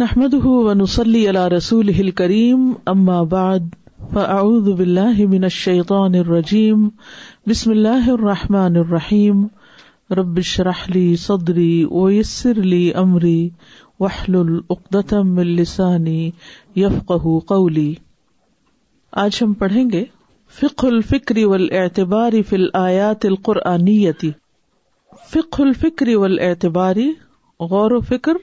نحمد ونسلی رسول اما من منطقان الرجیم بسم اللہ الرحمٰن الرحیم ربش رحلی من لساني السانی قولي آج ہم پڑھیں گے فک الفکری والاعتبار فلآ تل قرآنی فک الفکری ول اعتباری غور و فکر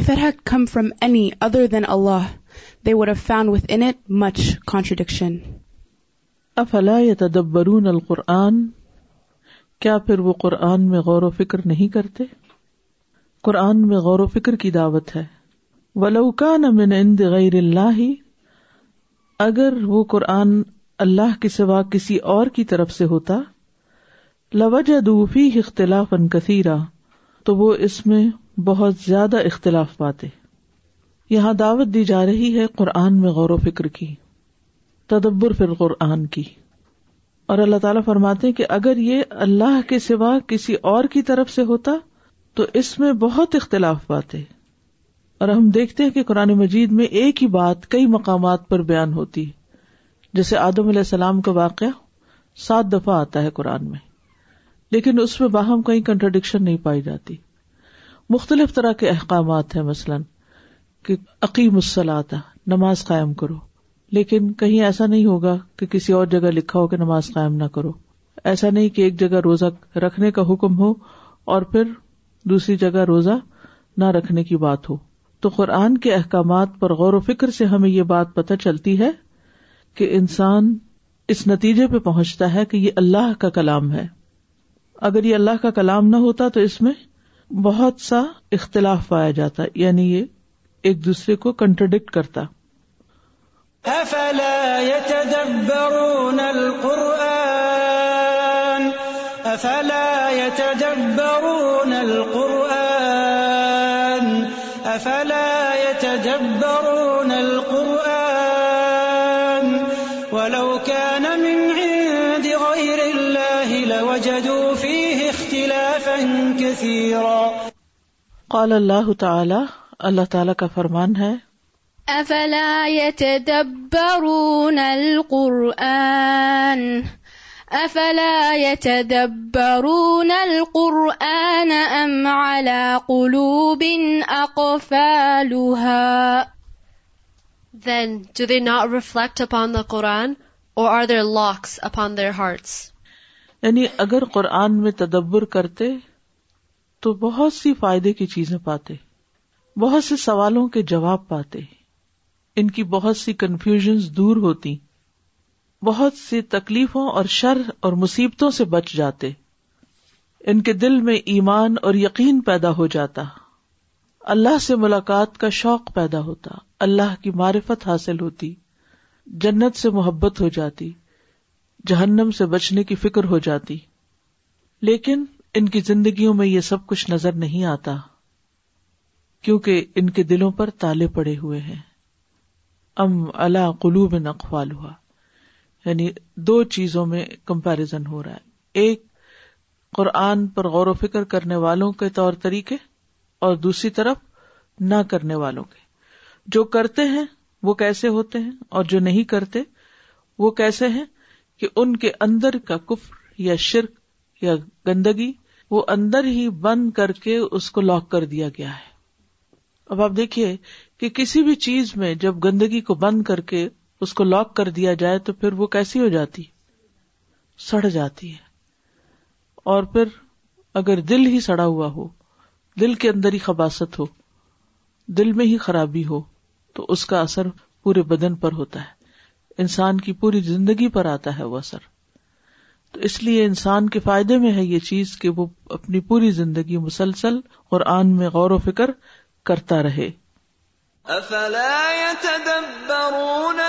If it had come from any other than Allah, they would have found within it much contradiction. أَفَلَا يَتَدَبَّرُونَ الْقُرْآنِ کیا پھر وہ قرآن میں غور و فکر نہیں کرتے؟ قرآن میں غور و فکر کی دعوت ہے وَلَوْ كَانَ مِنْ عِنْدِ غَيْرِ اللَّهِ اگر وہ قرآن اللہ کے سوا کسی اور کی طرف سے ہوتا لوجہ دوفی اختلاف ان کثیرا تو وہ اس میں بہت زیادہ اختلاف پاتے یہاں دعوت دی جا رہی ہے قرآن میں غور و فکر کی تدبر فی قرآن کی اور اللہ تعالی فرماتے کہ اگر یہ اللہ کے سوا کسی اور کی طرف سے ہوتا تو اس میں بہت اختلاف بات ہے اور ہم دیکھتے ہیں کہ قرآن مجید میں ایک ہی بات کئی مقامات پر بیان ہوتی جیسے آدم علیہ السلام کا واقعہ سات دفعہ آتا ہے قرآن میں لیکن اس میں باہم کہیں کنٹرڈکشن نہیں پائی جاتی مختلف طرح کے احکامات ہیں مثلاً کہ عقیم السلاتا نماز قائم کرو لیکن کہیں ایسا نہیں ہوگا کہ کسی اور جگہ لکھا ہو کہ نماز قائم نہ کرو ایسا نہیں کہ ایک جگہ روزہ رکھنے کا حکم ہو اور پھر دوسری جگہ روزہ نہ رکھنے کی بات ہو تو قرآن کے احکامات پر غور و فکر سے ہمیں یہ بات پتہ چلتی ہے کہ انسان اس نتیجے پہ پہنچتا ہے کہ یہ اللہ کا کلام ہے اگر یہ اللہ کا کلام نہ ہوتا تو اس میں بہت سا اختلاف پایا جاتا یعنی یہ ایک دوسرے کو کنٹرڈکٹ کرتا اصلا یچ بہ نل قرآن قال اللہ تعالی اللہ تعالی کا فرمان ہے افلا يتدبرون القرآن افلا يتدبرون القرآن ام على قلوب اقفالها Then, do they not reflect upon the Quran or are there locks upon their hearts? یعنی اگر قرآن میں تدبر کرتے تو بہت سی فائدے کی چیزیں پاتے بہت سے سوالوں کے جواب پاتے ان کی بہت سی کنفیوژن دور ہوتی بہت سی تکلیفوں اور شر اور مصیبتوں سے بچ جاتے ان کے دل میں ایمان اور یقین پیدا ہو جاتا اللہ سے ملاقات کا شوق پیدا ہوتا اللہ کی معرفت حاصل ہوتی جنت سے محبت ہو جاتی جہنم سے بچنے کی فکر ہو جاتی لیکن ان کی زندگیوں میں یہ سب کچھ نظر نہیں آتا کیونکہ ان کے دلوں پر تالے پڑے ہوئے ہیں ام اللہ کلو میں ہوا یعنی دو چیزوں میں کمپیرزن ہو رہا ہے ایک قرآن پر غور و فکر کرنے والوں کے طور طریقے اور دوسری طرف نہ کرنے والوں کے جو کرتے ہیں وہ کیسے ہوتے ہیں اور جو نہیں کرتے وہ کیسے ہیں کہ ان کے اندر کا کفر یا شرک یا گندگی وہ اندر ہی بند کر کے اس کو لاک کر دیا گیا ہے اب آپ دیکھیے کہ کسی بھی چیز میں جب گندگی کو بند کر کے اس کو لاک کر دیا جائے تو پھر وہ کیسی ہو جاتی سڑ جاتی ہے اور پھر اگر دل ہی سڑا ہوا ہو دل کے اندر ہی خباست ہو دل میں ہی خرابی ہو تو اس کا اثر پورے بدن پر ہوتا ہے انسان کی پوری زندگی پر آتا ہے وہ اثر تو اس لیے انسان کے فائدے میں ہے یہ چیز کہ وہ اپنی پوری زندگی مسلسل قرآن میں غور و فکر کرتا رہے افلا افلا يتدبرون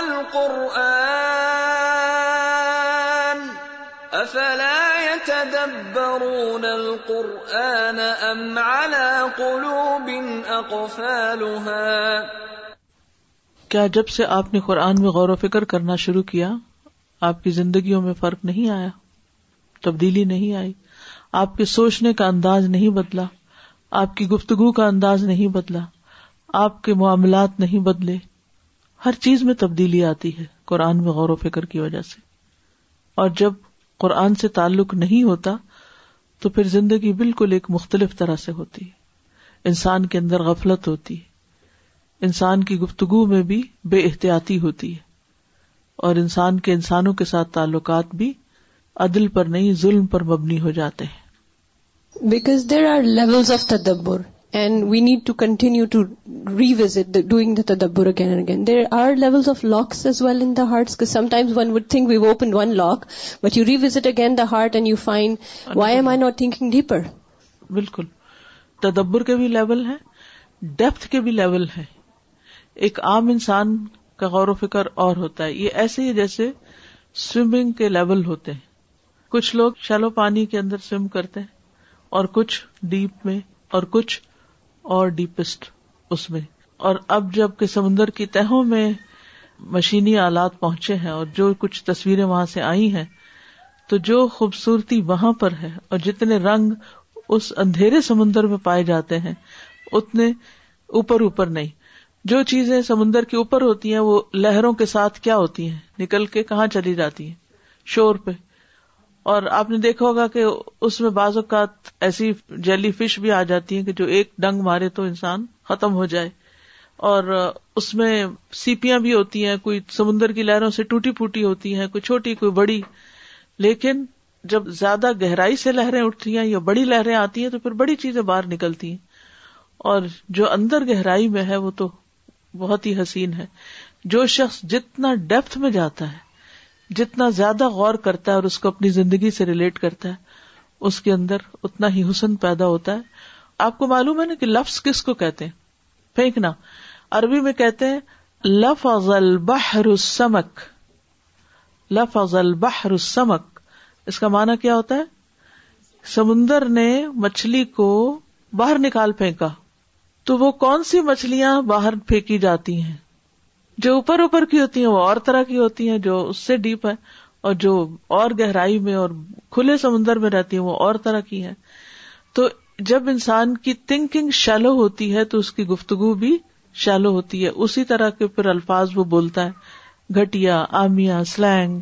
يتدبرون القرآن القرآن ام على قلوب اقفالها کیا جب سے آپ نے قرآن میں غور و فکر کرنا شروع کیا آپ کی زندگیوں میں فرق نہیں آیا تبدیلی نہیں آئی آپ کے سوچنے کا انداز نہیں بدلا آپ کی گفتگو کا انداز نہیں بدلا آپ کے معاملات نہیں بدلے ہر چیز میں تبدیلی آتی ہے قرآن میں غور و فکر کی وجہ سے اور جب قرآن سے تعلق نہیں ہوتا تو پھر زندگی بالکل ایک مختلف طرح سے ہوتی ہے انسان کے اندر غفلت ہوتی ہے انسان کی گفتگو میں بھی بے احتیاطی ہوتی ہے اور انسان کے انسانوں کے ساتھ تعلقات بھی عدل پر نہیں ظلم پر مبنی ہو جاتے ہیں because there are level of تدبر and we need to continue to revisit doing the تدبر again and again there are level of locks as well in the hearts sometimes one would think we open one lock but you revisit again the heart and you find why am I not thinking deeper بالکل تدبر کے بھی level ہے depth کے بھی level ہے ایک عام انسان کا غور و فکر اور ہوتا ہے یہ ایسے ہی جیسے سوئمنگ کے لیول ہوتے ہیں کچھ لوگ شیلو پانی کے اندر سوئم کرتے ہیں اور کچھ ڈیپ میں اور کچھ اور ڈیپسٹ اس میں اور اب جب کہ سمندر کی تہوں میں مشینی آلات پہنچے ہیں اور جو کچھ تصویریں وہاں سے آئی ہیں تو جو خوبصورتی وہاں پر ہے اور جتنے رنگ اس اندھیرے سمندر میں پائے جاتے ہیں اتنے اوپر اوپر نہیں جو چیزیں سمندر کے اوپر ہوتی ہیں وہ لہروں کے ساتھ کیا ہوتی ہیں نکل کے کہاں چلی جاتی ہیں شور پہ اور آپ نے دیکھا ہوگا کہ اس میں بعض اوقات ایسی جیلی فش بھی آ جاتی ہیں کہ جو ایک ڈنگ مارے تو انسان ختم ہو جائے اور اس میں سیپیاں بھی ہوتی ہیں کوئی سمندر کی لہروں سے ٹوٹی پوٹی ہوتی ہیں کوئی چھوٹی کوئی بڑی لیکن جب زیادہ گہرائی سے لہریں اٹھتی ہیں یا بڑی لہریں آتی ہیں تو پھر بڑی چیزیں باہر نکلتی ہیں اور جو اندر گہرائی میں ہے وہ تو بہت ہی حسین ہے جو شخص جتنا ڈیپتھ میں جاتا ہے جتنا زیادہ غور کرتا ہے اور اس کو اپنی زندگی سے ریلیٹ کرتا ہے اس کے اندر اتنا ہی حسن پیدا ہوتا ہے آپ کو معلوم ہے نا کہ لفظ کس کو کہتے ہیں پھینکنا عربی میں کہتے ہیں لفظ البحر السمک لفظ البحر السمک اس کا معنی کیا ہوتا ہے سمندر نے مچھلی کو باہر نکال پھینکا تو وہ کون سی مچھلیاں باہر پھینکی جاتی ہیں جو اوپر اوپر کی ہوتی ہیں وہ اور طرح کی ہوتی ہیں جو اس سے ڈیپ ہے اور جو اور گہرائی میں اور کھلے سمندر میں رہتی ہیں وہ اور طرح کی ہیں تو جب انسان کی تھنکنگ شیلو ہوتی ہے تو اس کی گفتگو بھی شیلو ہوتی ہے اسی طرح کے پھر الفاظ وہ بولتا ہے گٹیا آمیا سلینگ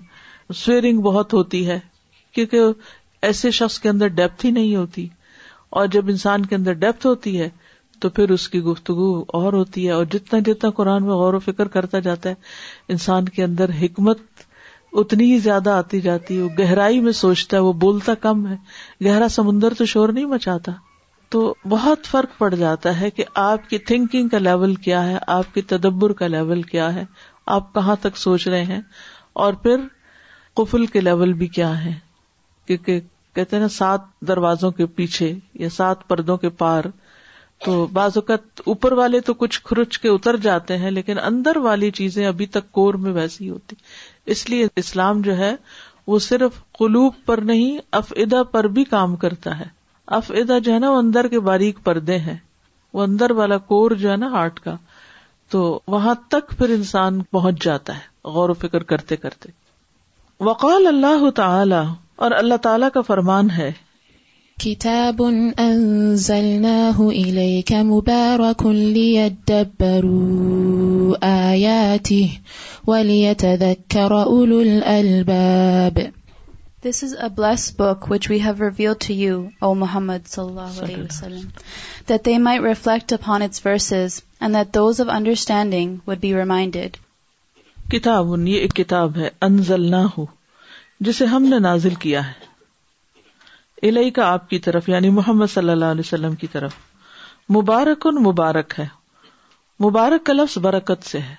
سویرنگ بہت ہوتی ہے کیونکہ ایسے شخص کے اندر ڈیپتھ ہی نہیں ہوتی اور جب انسان کے اندر ڈیپتھ ہوتی ہے تو پھر اس کی گفتگو اور ہوتی ہے اور جتنا جتنا قرآن میں غور و فکر کرتا جاتا ہے انسان کے اندر حکمت اتنی ہی زیادہ آتی جاتی ہے وہ گہرائی میں سوچتا ہے وہ بولتا کم ہے گہرا سمندر تو شور نہیں مچاتا تو بہت فرق پڑ جاتا ہے کہ آپ کی تھنکنگ کا لیول کیا ہے آپ کی تدبر کا لیول کیا ہے آپ کہاں تک سوچ رہے ہیں اور پھر قفل کے لیول بھی کیا ہے کیونکہ کہتے ہیں نا سات دروازوں کے پیچھے یا سات پردوں کے پار تو بعض اوقات اوپر والے تو کچھ کھرچ کے اتر جاتے ہیں لیکن اندر والی چیزیں ابھی تک کور میں ویسی ہوتی اس لیے اسلام جو ہے وہ صرف قلوب پر نہیں افعدہ پر بھی کام کرتا ہے افعدہ جو ہے نا وہ اندر کے باریک پردے ہیں وہ اندر والا کور جو ہے نا ہارٹ کا تو وہاں تک پھر انسان پہنچ جاتا ہے غور و فکر کرتے کرتے وقال اللہ تعالی اور اللہ تعالی کا فرمان ہے كتاب أنزلناه إليك مبارك ليدبروا آياته وليتذكر أولو الألباب This is a blessed this is a bless book which we review to that they might reflect upon its verses and that those of understanding would be reminded. کتاب یہ ایک کتاب ہے انزل جسے ہم نے نازل کیا ہے الہی کا آپ کی طرف یعنی محمد صلی اللہ علیہ وسلم کی طرف مبارک ان مبارک ہے مبارک کا لفظ برکت سے ہے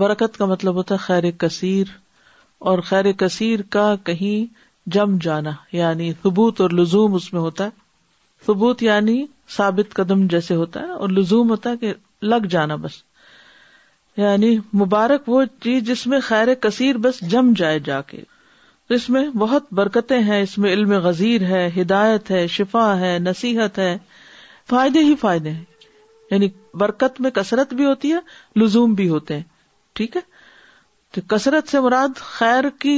برکت کا مطلب ہوتا ہے خیر کثیر اور خیر کثیر کا کہیں جم جانا یعنی ثبوت اور لزوم اس میں ہوتا ہے ثبوت یعنی ثابت قدم جیسے ہوتا ہے اور لزوم ہوتا ہے کہ لگ جانا بس یعنی مبارک وہ چیز جس میں خیر کثیر بس جم جائے جا کے تو اس میں بہت برکتیں ہیں اس میں علم غزیر ہے ہدایت ہے شفا ہے نصیحت ہے فائدے ہی فائدے ہیں یعنی برکت میں کثرت بھی ہوتی ہے لزوم بھی ہوتے ہیں ٹھیک ہے تو کثرت سے مراد خیر کی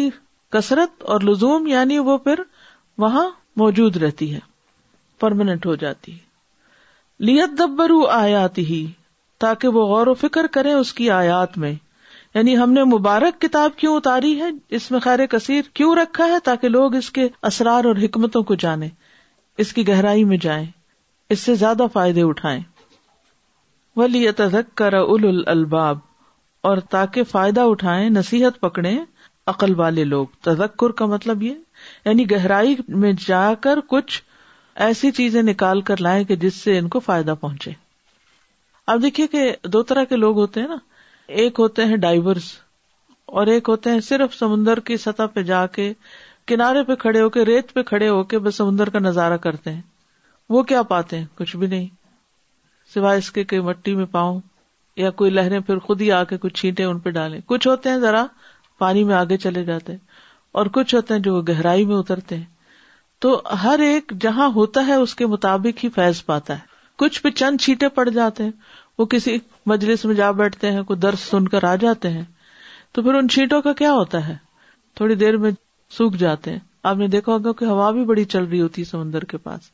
کثرت اور لزوم یعنی وہ پھر وہاں موجود رہتی ہے پرماننٹ ہو جاتی ہے لیت دبرو آیات ہی تاکہ وہ غور و فکر کرے اس کی آیات میں یعنی ہم نے مبارک کتاب کیوں اتاری ہے اس میں خیر کثیر کیوں رکھا ہے تاکہ لوگ اس کے اسرار اور حکمتوں کو جانے اس کی گہرائی میں جائیں اس سے زیادہ فائدے اٹھائیں تزک کر تاکہ فائدہ اٹھائیں نصیحت پکڑے عقل والے لوگ تذکر کا مطلب یہ یعنی گہرائی میں جا کر کچھ ایسی چیزیں نکال کر لائیں کہ جس سے ان کو فائدہ پہنچے اب دیکھیے کہ دو طرح کے لوگ ہوتے ہیں نا ایک ہوتے ہیں ڈائیورس اور ایک ہوتے ہیں صرف سمندر کی سطح پہ جا کے کنارے پہ کھڑے ہو کے ریت پہ کھڑے ہو کے بس سمندر کا نظارہ کرتے ہیں وہ کیا پاتے ہیں کچھ بھی نہیں سوائے اس کے مٹی میں پاؤں یا کوئی لہریں پھر خود ہی آ کے کچھ چھینٹے ان پہ ڈالیں کچھ ہوتے ہیں ذرا پانی میں آگے چلے جاتے ہیں اور کچھ ہوتے ہیں جو گہرائی میں اترتے ہیں تو ہر ایک جہاں ہوتا ہے اس کے مطابق ہی فیض پاتا ہے کچھ پہ چند چھینٹے پڑ جاتے ہیں وہ کسی مجلس میں جا بیٹھتے ہیں کوئی درس سن کر آ جاتے ہیں تو پھر ان شیٹوں کا کیا ہوتا ہے تھوڑی دیر میں سوکھ جاتے ہیں آپ نے دیکھا ہوگا کہ ہوا بھی بڑی چل رہی ہوتی ہے سمندر کے پاس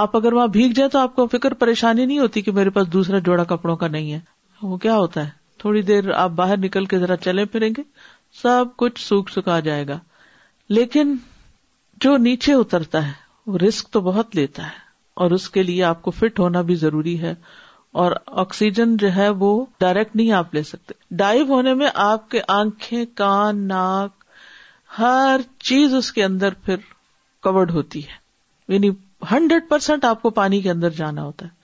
آپ اگر وہاں بھیگ جائیں تو آپ کو فکر پریشانی نہیں ہوتی کہ میرے پاس دوسرا جوڑا کپڑوں کا نہیں ہے وہ کیا ہوتا ہے تھوڑی دیر آپ باہر نکل کے ذرا چلے پھریں گے سب کچھ سوکھ سکھ آ جائے گا لیکن جو نیچے اترتا ہے وہ رسک تو بہت لیتا ہے اور اس کے لیے آپ کو فٹ ہونا بھی ضروری ہے اور آکسیجن جو ہے وہ ڈائریکٹ نہیں آپ لے سکتے ڈائیو ہونے میں آپ کے آنکھیں کان ناک ہر چیز اس کے اندر پھر کورڈ ہوتی ہے یعنی ہنڈریڈ پرسینٹ آپ کو پانی کے اندر جانا ہوتا ہے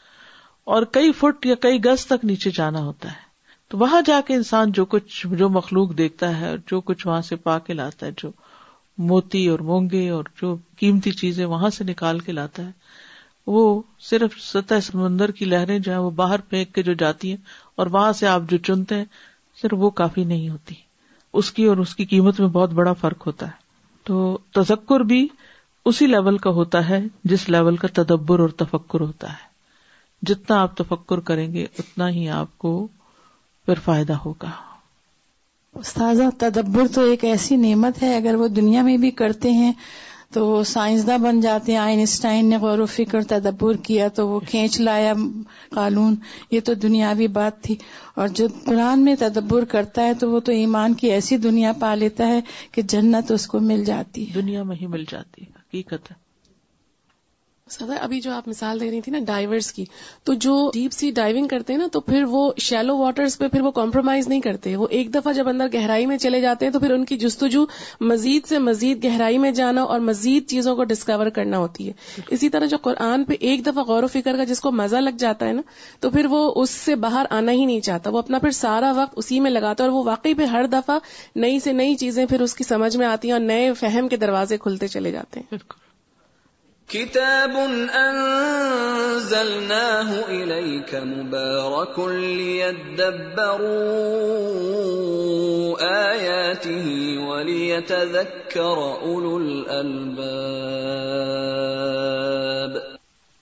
اور کئی فٹ یا کئی گز تک نیچے جانا ہوتا ہے تو وہاں جا کے انسان جو کچھ جو مخلوق دیکھتا ہے اور جو کچھ وہاں سے پا کے لاتا ہے جو موتی اور مونگے اور جو قیمتی چیزیں وہاں سے نکال کے لاتا ہے وہ صرف سطح سمندر کی لہریں جو ہے وہ باہر پھینک کے جو جاتی ہیں اور وہاں سے آپ جو چنتے ہیں صرف وہ کافی نہیں ہوتی اس کی اور اس کی قیمت میں بہت بڑا فرق ہوتا ہے تو تذکر بھی اسی لیول کا ہوتا ہے جس لیول کا تدبر اور تفکر ہوتا ہے جتنا آپ تفکر کریں گے اتنا ہی آپ کو پھر فائدہ ہوگا استاذہ تدبر تو ایک ایسی نعمت ہے اگر وہ دنیا میں بھی کرتے ہیں تو وہ سائنسداں بن جاتے ہیں آئنسٹائن نے غور و فکر تدبر کیا تو وہ کھینچ لایا قانون یہ تو دنیاوی بات تھی اور جو قرآن میں تدبر کرتا ہے تو وہ تو ایمان کی ایسی دنیا پا لیتا ہے کہ جنت اس کو مل جاتی ہے دنیا میں ہی مل جاتی ہے حقیقت ہے سدا ابھی جو آپ مثال دے رہی تھی نا ڈائیورس کی تو جو ڈیپ سی ڈائیونگ کرتے ہیں نا تو پھر وہ شیلو واٹرس پہ پھر وہ کمپرومائز نہیں کرتے وہ ایک دفعہ جب اندر گہرائی میں چلے جاتے ہیں تو پھر ان کی جستجو مزید سے مزید گہرائی میں جانا اور مزید چیزوں کو ڈسکور کرنا ہوتی ہے اسی طرح جو قرآن پہ ایک دفعہ غور و فکر کا جس کو مزہ لگ جاتا ہے نا تو پھر وہ اس سے باہر آنا ہی نہیں چاہتا وہ اپنا پھر سارا وقت اسی میں لگاتا ہے اور وہ واقعی پہ ہر دفعہ نئی سے نئی چیزیں پھر اس کی سمجھ میں آتی ہیں اور نئے فہم کے دروازے کھلتے چلے جاتے ہیں بالکل کتاب انزلناه اولو الالباب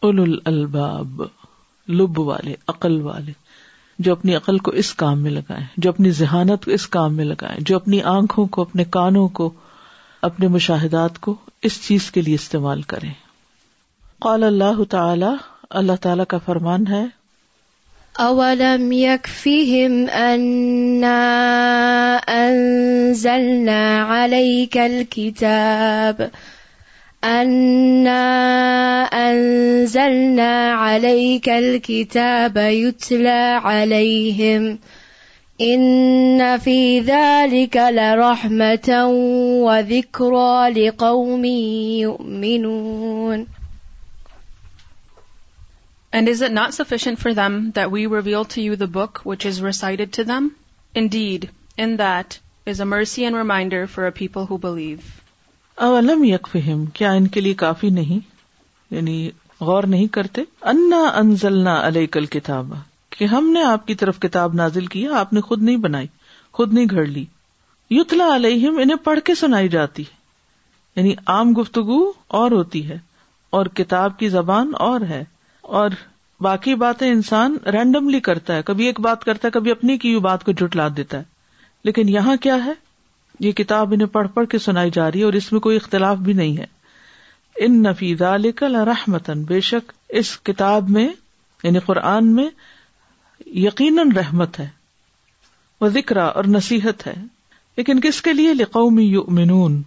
اولو الالباب لب والے عقل والے جو اپنی عقل کو اس کام میں لگائیں جو اپنی ذہانت کو اس کام میں لگائیں جو اپنی آنکھوں کو اپنے کانوں کو اپنے مشاہدات کو اس چیز کے لیے استعمال کریں قال اللہ تعالی اللہ تعالی کا فرمان ہے اولم یکفیہم انا انزلنا علیک الكتاب انا انزلنا علیک الكتاب یتلا علیہم ان فی ذلك لرحمتا وذکرا لقوم یؤمنون And is it not sufficient for them that we reveal to you the book which is recited to them? Indeed, in that is a mercy and reminder for a people who believe. اولم یکفہم کیا ان کے لیے کافی نہیں یعنی غور نہیں کرتے انا انزلنا علیک الکتاب کہ ہم نے آپ کی طرف کتاب نازل کیا آپ نے خود نہیں بنائی خود نہیں گھڑ لی یتلا علیہم انہیں پڑھ کے سنائی جاتی یعنی عام گفتگو اور ہوتی ہے اور کتاب کی زبان اور ہے اور باقی باتیں انسان رینڈملی کرتا ہے کبھی ایک بات کرتا ہے کبھی اپنی کی بات کو دیتا ہے لیکن یہاں کیا ہے یہ کتاب انہیں پڑھ پڑھ کے سنائی جا رہی ہے اور اس میں کوئی اختلاف بھی نہیں ہے ان رحمتن بے شک اس کتاب میں یعنی قرآن میں یقیناً رحمت ہے وہ ذکر اور نصیحت ہے لیکن کس کے لیے لقومی یؤمنون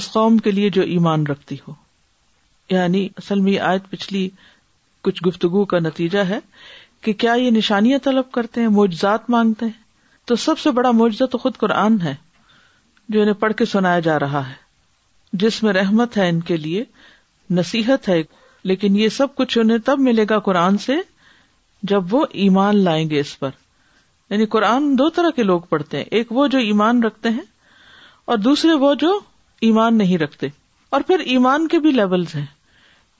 اس قوم کے لیے جو ایمان رکھتی ہو یعنی اصل میں آیت پچھلی کچھ گفتگو کا نتیجہ ہے کہ کیا یہ نشانیاں طلب کرتے ہیں معجزات مانگتے ہیں تو سب سے بڑا معجزہ تو خود قرآن ہے جو انہیں پڑھ کے سنایا جا رہا ہے جس میں رحمت ہے ان کے لیے نصیحت ہے لیکن یہ سب کچھ انہیں تب ملے گا قرآن سے جب وہ ایمان لائیں گے اس پر یعنی قرآن دو طرح کے لوگ پڑھتے ہیں ایک وہ جو ایمان رکھتے ہیں اور دوسرے وہ جو ایمان نہیں رکھتے اور پھر ایمان کے بھی لیولز ہیں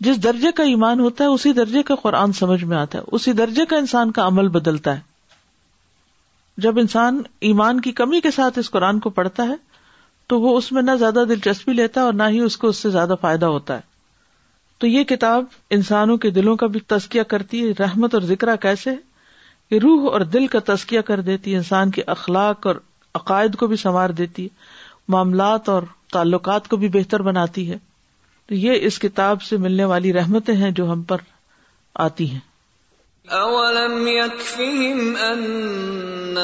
جس درجے کا ایمان ہوتا ہے اسی درجے کا قرآن سمجھ میں آتا ہے اسی درجے کا انسان کا عمل بدلتا ہے جب انسان ایمان کی کمی کے ساتھ اس قرآن کو پڑھتا ہے تو وہ اس میں نہ زیادہ دلچسپی لیتا ہے اور نہ ہی اس کو اس سے زیادہ فائدہ ہوتا ہے تو یہ کتاب انسانوں کے دلوں کا بھی تسکیہ کرتی ہے رحمت اور ذکر کیسے کہ روح اور دل کا تسکیہ کر دیتی ہے انسان کے اخلاق اور عقائد کو بھی سنوار دیتی ہے معاملات اور تعلقات کو بھی بہتر بناتی ہے تو یہ اس کتاب سے ملنے والی رحمتیں ہیں جو ہم پر آتی ہیں اولم اننا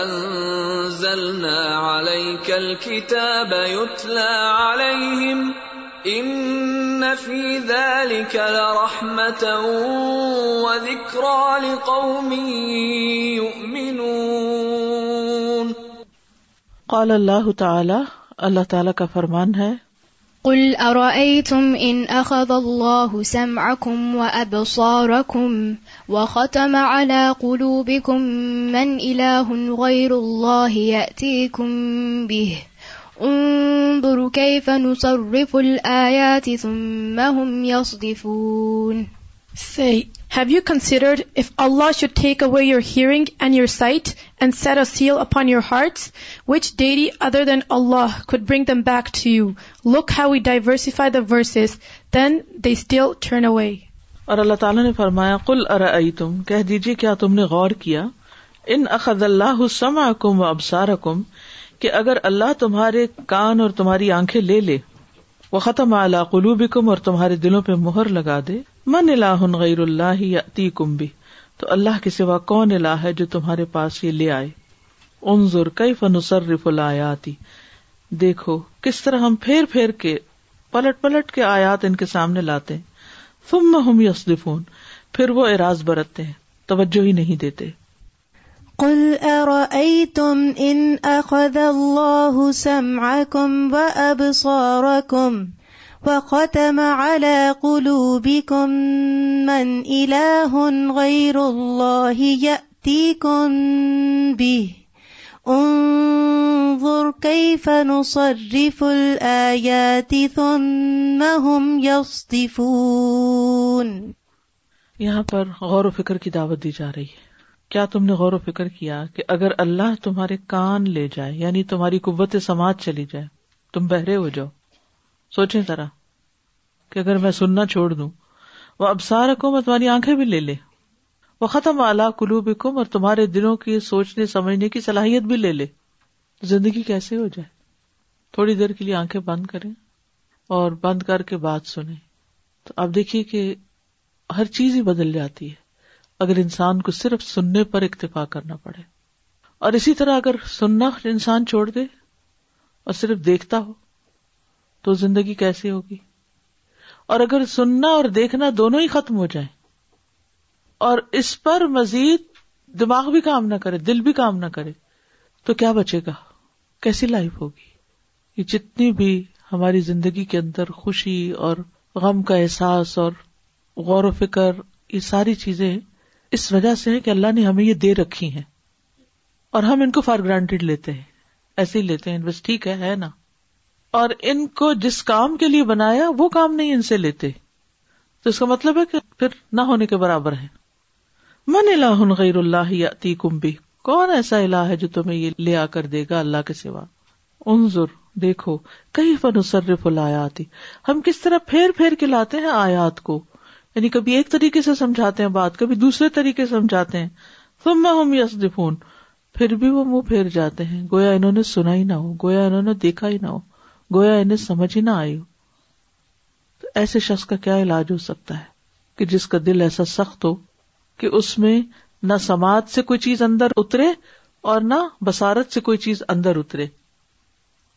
انزلنا الكتاب ان ذلك انتم امکل لقوم قومی قال اللہ تعالی اللہ تعالیٰ کا فرمان ہے کل أرأيتم تم أخذ اللہ سمعكم و اب على و اللہ من إله غير غیر اللہ به کم كيف نصرف الآيات ثم هم يصدفون تم میں ہوں Say, have you considered if Allah should take away your hearing and your sight and set a seal upon your hearts, which deity other than Allah could bring them back to you? Look how we diversify the verses, then they still turn away. اور اللہ تعالیٰ نے فرمایا کل ارآی تم کہہ دیجیے کیا تم نے غور کیا ان اخذ اللہ سما کم و ابسار کم کہ اگر اللہ تمہارے کان اور تمہاری آنکھیں لے لے وہ ختم اعلی بھی کم اور تمہارے دلوں پہ مہر لگا دے من اللہ غیر اللہ تی بھی تو اللہ کے سوا کون اللہ ہے جو تمہارے پاس یہ لے آئے انظر کئی فن سر رف اللہ دیکھو کس طرح ہم پھیر پھیر کے پلٹ پلٹ کے آیات ان کے سامنے لاتے ہیں پھر وہ اراض برتتے ہیں توجہ ہی نہیں دیتے تم ان إن اللہ الله کم و اب سور کم و الوبی کم من علا ہن غیر اللہ یتی کن بھی نصرف الآيات ثم هم یتی یہاں پر غور و فکر کی دعوت دی جا رہی ہے کیا تم نے غور و فکر کیا کہ اگر اللہ تمہارے کان لے جائے یعنی تمہاری قوت سماج چلی جائے تم بہرے ہو جاؤ سوچیں ذرا کہ اگر میں سننا چھوڑ دوں وہ ابسار کو میں تمہاری آنکھیں بھی لے لے وہ ختم اعلیٰ کلو کم اور تمہارے دلوں کی سوچنے سمجھنے کی صلاحیت بھی لے لے زندگی کیسے ہو جائے تھوڑی دیر کے لیے آنکھیں بند کریں اور بند کر کے بات سنیں تو آپ دیکھیے کہ ہر چیز ہی بدل جاتی ہے اگر انسان کو صرف سننے پر اکتفا کرنا پڑے اور اسی طرح اگر سننا انسان چھوڑ دے اور صرف دیکھتا ہو تو زندگی کیسی ہوگی اور اگر سننا اور دیکھنا دونوں ہی ختم ہو جائیں اور اس پر مزید دماغ بھی کام نہ کرے دل بھی کام نہ کرے تو کیا بچے گا کیسی لائف ہوگی یہ جتنی بھی ہماری زندگی کے اندر خوشی اور غم کا احساس اور غور و فکر یہ ساری چیزیں اس وجہ سے کہ اللہ نے ہمیں یہ دے رکھی ہے اور ہم ان کو فار گرانٹیڈ لیتے ہیں ایسے ہی لیتے ہیں بس ٹھیک ہے ہے نا اور ان کو جس کام کے لیے بنایا وہ کام نہیں ان سے لیتے تو اس کا مطلب ہے کہ پھر نہ ہونے کے برابر ہے من اللہ غیر اللہ تی کمبی کون ایسا الہ ہے جو تمہیں یہ لے آ کر دے گا اللہ کے سوا انظر دیکھو کئی فن الایات ہم کس طرح پھیر پھیر کے لاتے ہیں آیات کو یعنی کبھی ایک طریقے سے سمجھاتے ہیں بات کبھی دوسرے طریقے سے سمجھاتے ہیں پھر بھی وہ منہ پھیر جاتے ہیں گویا انہوں نے سنا ہی نہ ہو گویا انہوں نے دیکھا ہی نہ ہو گویا انہیں سمجھ ہی نہ آئی ہو تو ایسے شخص کا کیا علاج ہو سکتا ہے کہ جس کا دل ایسا سخت ہو کہ اس میں نہ سماج سے کوئی چیز اندر اترے اور نہ بسارت سے کوئی چیز اندر اترے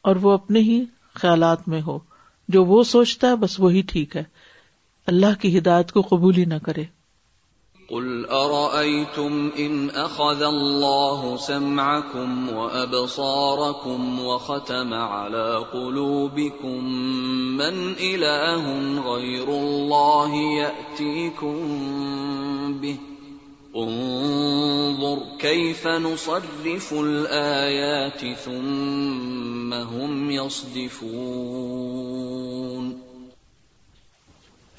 اور وہ اپنے ہی خیالات میں ہو جو وہ سوچتا ہے بس وہی ٹھیک ہے اللہ کی ہدایت کو قبول ہی نہ کرے قل ارأيتم ان اخذ الله سمعكم وابصاركم وختم على قلوبكم من اله غير الله ياتيكم به انظر كيف نصرف الايات ثم هم يصدفون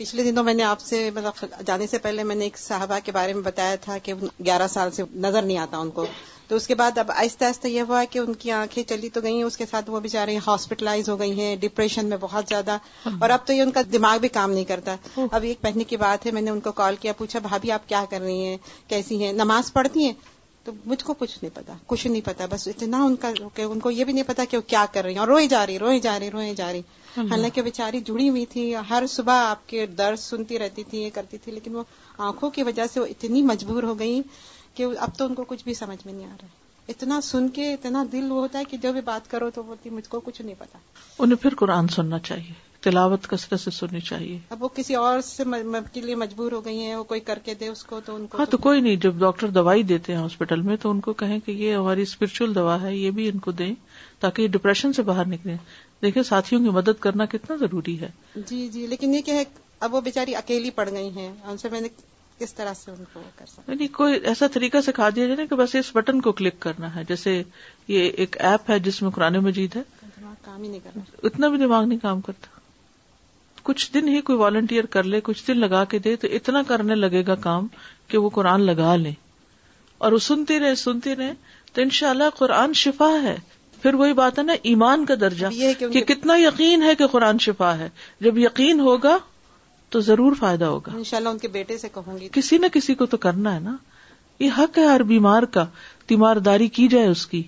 پچھلے دنوں میں نے آپ سے مطلب جانے سے پہلے میں نے ایک صحابہ کے بارے میں بتایا تھا کہ گیارہ سال سے نظر نہیں آتا ان کو تو اس کے بعد اب آہستہ آہستہ یہ ہوا کہ ان کی آنکھیں چلی تو گئی ہیں اس کے ساتھ وہ بیچارے ہاسپٹلائز ہو گئی ہیں ڈپریشن میں بہت زیادہ اور اب تو یہ ان کا دماغ بھی کام نہیں کرتا اب ایک مہینے کی بات ہے میں نے ان کو کال کیا پوچھا بھابھی آپ کیا کر رہی ہیں کیسی ہیں نماز پڑھتی ہیں تو مجھ کو کچھ نہیں پتا کچھ نہیں پتا بس اتنا ان کا ان کو یہ بھی نہیں پتا کہ وہ کیا کر رہی ہیں اور روئے جا رہی روئے جا رہی روئے جا رہی ہاں۔ حالانکہ بیچاری جڑی ہوئی تھی ہر صبح آپ کے درد سنتی رہتی تھی یہ کرتی تھی لیکن وہ آنکھوں کی وجہ سے وہ اتنی مجبور ہو گئی کہ اب تو ان کو کچھ بھی سمجھ میں نہیں آ رہا ہے اتنا سن کے اتنا دل وہ ہوتا ہے کہ جو بھی بات کرو تو بولتی مجھ کو کچھ نہیں پتا انہیں پھر قرآن سننا چاہیے تلاوت کثرت سے سننی چاہیے اب وہ کسی اور سے کے لیے مجبور ہو گئی ہیں وہ کوئی کر کے دے اس کو تو ان کو ہاں تو کوئی نہیں جب ڈاکٹر دوائی دیتے ہیں ہاسپٹل میں تو ان کو کہیں کہ یہ ہماری اسپرچل دوا ہے یہ بھی ان کو دیں تاکہ یہ ڈپریشن سے باہر نکلیں دیکھیں ساتھیوں کی مدد کرنا کتنا ضروری ہے جی جی لیکن یہ کہ اب وہ بےچاری اکیلی پڑ گئی ہیں ان ان سے سے میں نے کس طرح کو کر سکتا کوئی ایسا طریقہ سکھا دیا جائے کہ بس اس بٹن کو کلک کرنا ہے جیسے یہ ایک ایپ ہے جس میں قرآن مجید ہے کام ہی نہیں کرنا اتنا بھی دماغ نہیں کام کرتا کچھ دن ہی کوئی والنٹیئر کر لے کچھ دن لگا کے دے تو اتنا کرنے لگے گا کام کہ وہ قرآن لگا لے اور وہ سنتی رہے سنتی رہے تو ان شاء اللہ قرآن شفا ہے پھر وہی بات ہے نا ایمان کا درجہ یہ کتنا یقین ہے کہ قرآن شفا ہے جب یقین ہوگا تو ضرور فائدہ ہوگا ان شاء اللہ ان کے بیٹے سے کہوں گی کسی نہ کسی کو تو کرنا ہے نا یہ حق ہے ہر بیمار کا تیمار داری کی جائے اس کی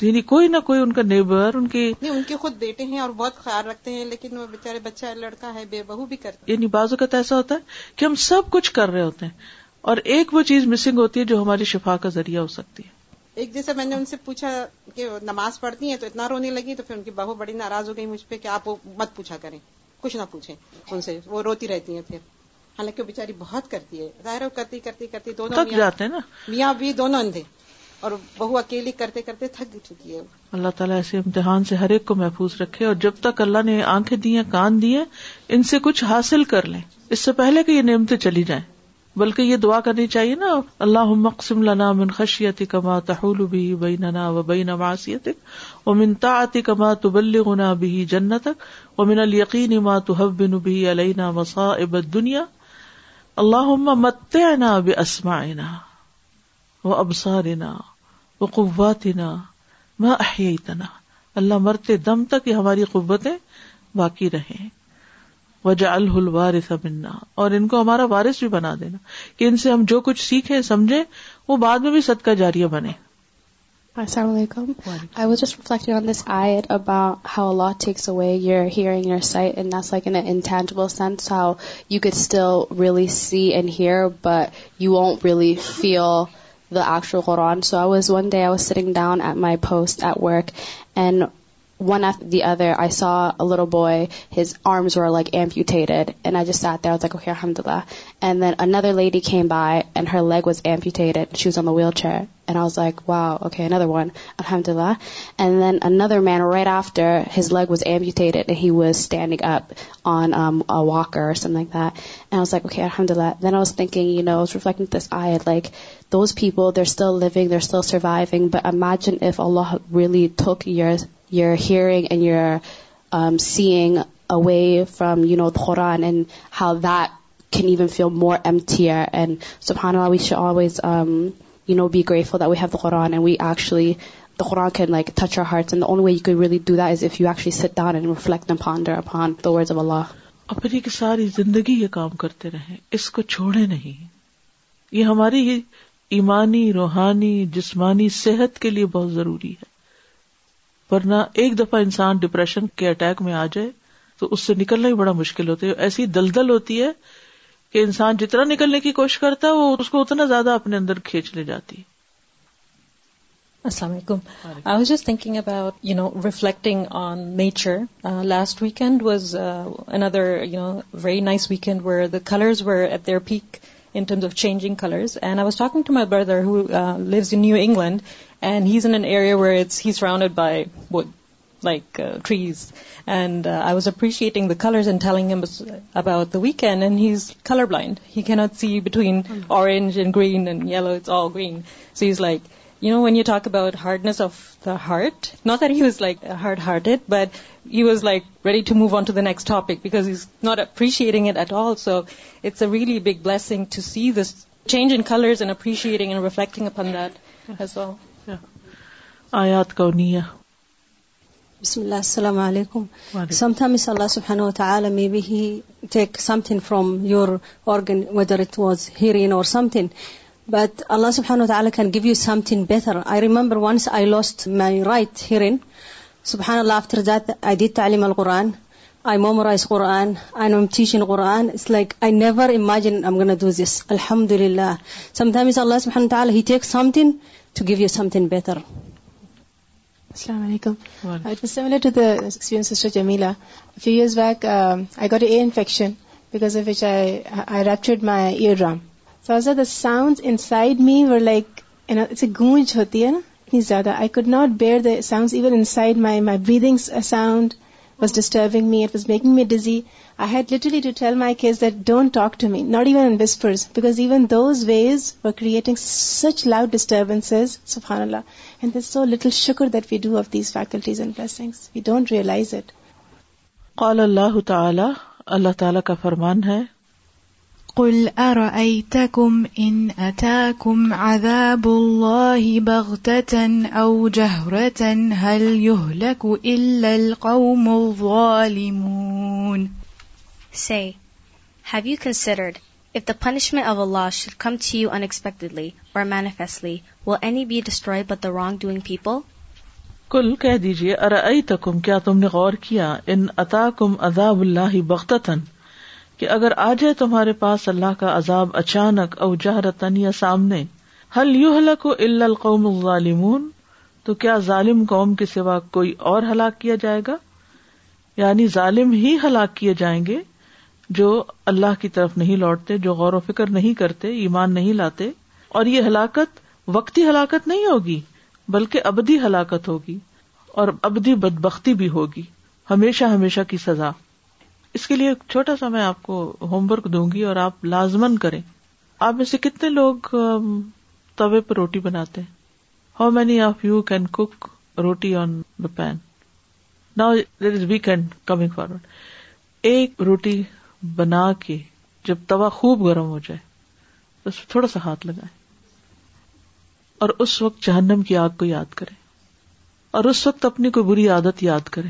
یعنی کوئی نہ کوئی ان کا نیبر ان کے ان کے خود بیٹے ہیں اور بہت خیال رکھتے ہیں لیکن وہ بےچارے بچہ لڑکا ہے بے بہو بھی کرتے یعنی بازو اوقات ایسا ہوتا ہے کہ ہم سب کچھ کر رہے ہوتے ہیں اور ایک وہ چیز مسنگ ہوتی ہے جو ہماری شفا کا ذریعہ ہو سکتی ہے ایک جیسے میں نے ان سے پوچھا کہ نماز پڑھتی ہیں تو اتنا رونے لگی تو پھر ان کی بہو بڑی ناراض ہو گئی مجھ پہ کہ آپ وہ مت پوچھا کریں کچھ نہ پوچھیں ان سے وہ روتی رہتی ہیں پھر حالانکہ وہ بےچاری بہت کرتی ہے ظاہر کرتی کرتی کرتی دونوں جاتے ہیں نا میاں بھی دونوں اندھے اور بہو اکیلی کرتے کرتے تھک چکی ہے اللہ تعالیٰ ایسے امتحان سے ہر ایک کو محفوظ رکھے اور جب تک اللہ نے آنکھیں دی ہیں کان دیے ان سے کچھ حاصل کر لیں اس سے پہلے کہ یہ نعمتیں چلی جائیں بلکہ یہ دعا کرنی چاہیے نا اللہ لنا من خشیت کما تحول بھی و بین بینا و امن تاط کما تو بلغنا بھی جنتک امن من اما تو حب بن بھی علینا وسا الدنیا اللہ متعنا اب و ابصارنا نا قواتنا ما احییتنا اللہ مرتے دم تک یہ ہماری قوتیں باقی رہیں وجہ الوارث منا اور ان کو ہمارا وارث بھی بنا دینا کہ ان سے ہم جو کچھ سیکھیں سمجھیں وہ بعد میں بھی صدقہ جاریہ بنے السلام علیکم I was just reflecting on this I about how law takes away your hearing your sight and knots like in intangible sense how you could still really see and hear but you won't really feel the آکشو Quran so I was one day I was sitting down at my post at work and one of the other I saw Alwar boy his arms لگ ایم you تھی ریٹ and I جی ساتھ Os talk okay الحمد اللہ and then another lady کھی by and her leg was amputated Amar chair and was like واقے ندر ون الحمد اللہ and then another man after his leg was amputated heel standing on walkers okay الحمد اللہ then O thinking I like those people there still لوگ there still surviving imagine if Allah will took your you're hearing and you're um, seeing away from you know the Quran and how that can even feel more emptier and subhanallah we should always um, you know be grateful that we have the Quran and we actually the Quran can like touch our hearts and the only way you could really do that is if you actually sit down and reflect and ponder upon the words of Allah. اپنی کی ساری زندگی یہ کام کرتے رہے اس کو چھوڑے نہیں یہ ہماری ایمانی روحانی جسمانی صحت کے لیے بہت ضروری ہے ورنہ ایک دفعہ انسان ڈپریشن کے اٹیک میں آ جائے تو اس سے نکلنا ہی بڑا مشکل ہوتا ہے ایسی دلدل ہوتی ہے کہ انسان جتنا نکلنے کی کوشش کرتا ہے وہ اس کو اتنا زیادہ اپنے اندر کھینچ لے جاتی ہے السلام علیکم I I was was was just thinking about you you know know reflecting on nature last weekend weekend another very nice where where the colours colours at their peak in in terms of changing and talking to my brother who lives New England And he's in an area where he's surrounded by wood, like uh, trees. And uh, I was appreciating the colors and telling him about the weekend, and he's colorblind. He cannot see between orange and green and yellow. It's all green. So he's like, you know, when you talk about hardness of the heart, not that he was like hard-hearted, but he was like ready to move on to the next topic because he's not appreciating it at all. So it's a really big blessing to see this change in colors and appreciating and reflecting upon that as well. آیات کونیا بسم اللہ السلام علیکم سم Thums اللہ سبحانہ و تعالی may be he take something from your organ whether it was hearing or something but اللہ سبحانہ و تعالی can give you something بہتر I remember once I lost my right hearing سبحان اللہ آفٹر دیٹ آئی دیڈ تعلیم القرآن I memorise Quran I now am teaching Quran it's like I never imagine I'm gonna do this الحمد للہ sometimes اللہ سبحانہ و تعالی he take something to give you something بہتر السلام علیکم it was similar to the experience sister Jamila few years back I got a infection because of which I ruptured my ear drum so the sound inside me were like گونج ہوتی ہے نا اتنی زیادہ I could not bear the sound even inside my my breathing sound was disturbing me it was making me dizzy I had my talk to me for creating شکرائز اٹھ اللہ تعالی کا فرمان ہے قل عذاب الله هل يهلك القوم الظالمون Say, have you considered if the punishment of Allah should come to you unexpectedly or manifestly, will any be destroyed but the wrongdoing people? کل کہہ دیجیے ارآئی تکم کیا تم نے غور کیا ان عطا کم عذاب اللہ بختتاً کہ اگر آ جائے تمہارے پاس اللہ کا عذاب اچانک او جہرتن یا سامنے حل یو حلق الا القوم الظالمون تو کیا ظالم قوم کے سوا کوئی اور ہلاک کیا جائے گا یعنی ظالم ہی ہلاک کیے جائیں گے جو اللہ کی طرف نہیں لوٹتے جو غور و فکر نہیں کرتے ایمان نہیں لاتے اور یہ ہلاکت وقتی ہلاکت نہیں ہوگی بلکہ ابدی ہلاکت ہوگی اور ابدی بد بختی بھی ہوگی ہمیشہ ہمیشہ کی سزا اس کے لیے چھوٹا سا میں آپ کو ہوم ورک دوں گی اور آپ لازمن کریں آپ میں سے کتنے لوگ توے پر روٹی بناتے ہیں how many of you can cook roti on the pan now there is coming forward ایک روٹی بنا کے جب توا خوب گرم ہو جائے اس پہ تھوڑا سا ہاتھ لگائے اور اس وقت جہنم کی آگ کو یاد کرے اور اس وقت اپنی کوئی بری عادت یاد کرے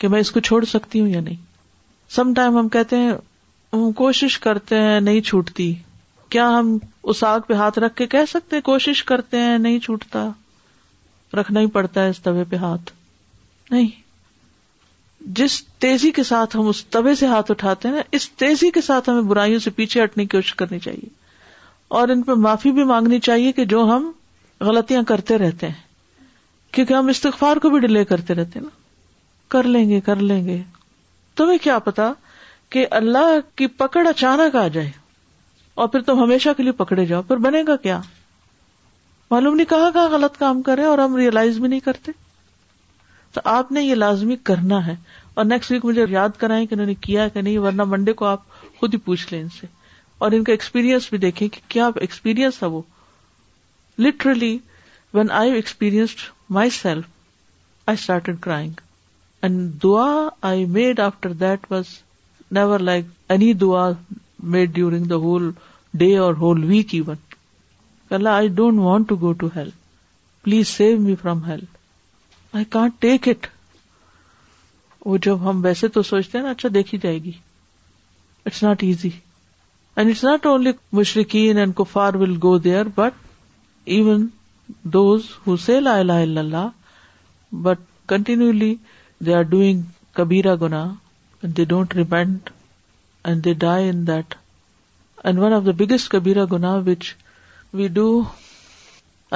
کہ میں اس کو چھوڑ سکتی ہوں یا نہیں سم ٹائم ہم کہتے ہیں ہم کوشش کرتے ہیں نہیں چھوٹتی کیا ہم اس آگ پہ ہاتھ رکھ کے کہہ سکتے ہیں کوشش کرتے ہیں نہیں چھوٹتا رکھنا ہی پڑتا ہے اس دو پہ ہاتھ نہیں جس تیزی کے ساتھ ہم اس طبے سے ہاتھ اٹھاتے ہیں اس تیزی کے ساتھ ہمیں برائیوں سے پیچھے ہٹنے کی کوشش کرنی چاہیے اور ان پہ معافی بھی مانگنی چاہیے کہ جو ہم غلطیاں کرتے رہتے ہیں کیونکہ ہم استغفار کو بھی ڈیلے کرتے رہتے ہیں نا کر لیں گے کر لیں گے تمہیں کیا پتا کہ اللہ کی پکڑ اچانک آ جائے اور پھر تم ہمیشہ کے لیے پکڑے جاؤ پھر بنے گا کیا معلوم نہیں کہا کہ غلط کام کرے اور ہم ریئلائز بھی نہیں کرتے تو آپ نے یہ لازمی کرنا ہے اور نیکسٹ ویک مجھے یاد کرائیں کہ انہوں نے کیا کہ نہیں ورنہ منڈے کو آپ خود ہی پوچھ لیں ان سے اور ان کا ایکسپیرئنس بھی دیکھیں کہ کیا ایکسپیرئنس تھا وہ literally when I experience myself I I'd crying and dua I made after that was never like any dua made during the whole day or whole week even I don't want to go to hell please save me from hell I can't take it وہ جب ہم ویسے تو سوچتے ہیں نا اچھا دیکھی جائے گی it's not easy and it's not only مشرقین اینڈ کفار will go there but even those who say law Allah but continuously they are doing کبیرا گنا they don't repent and they die in that and one of the biggest کبیرا گنا which we do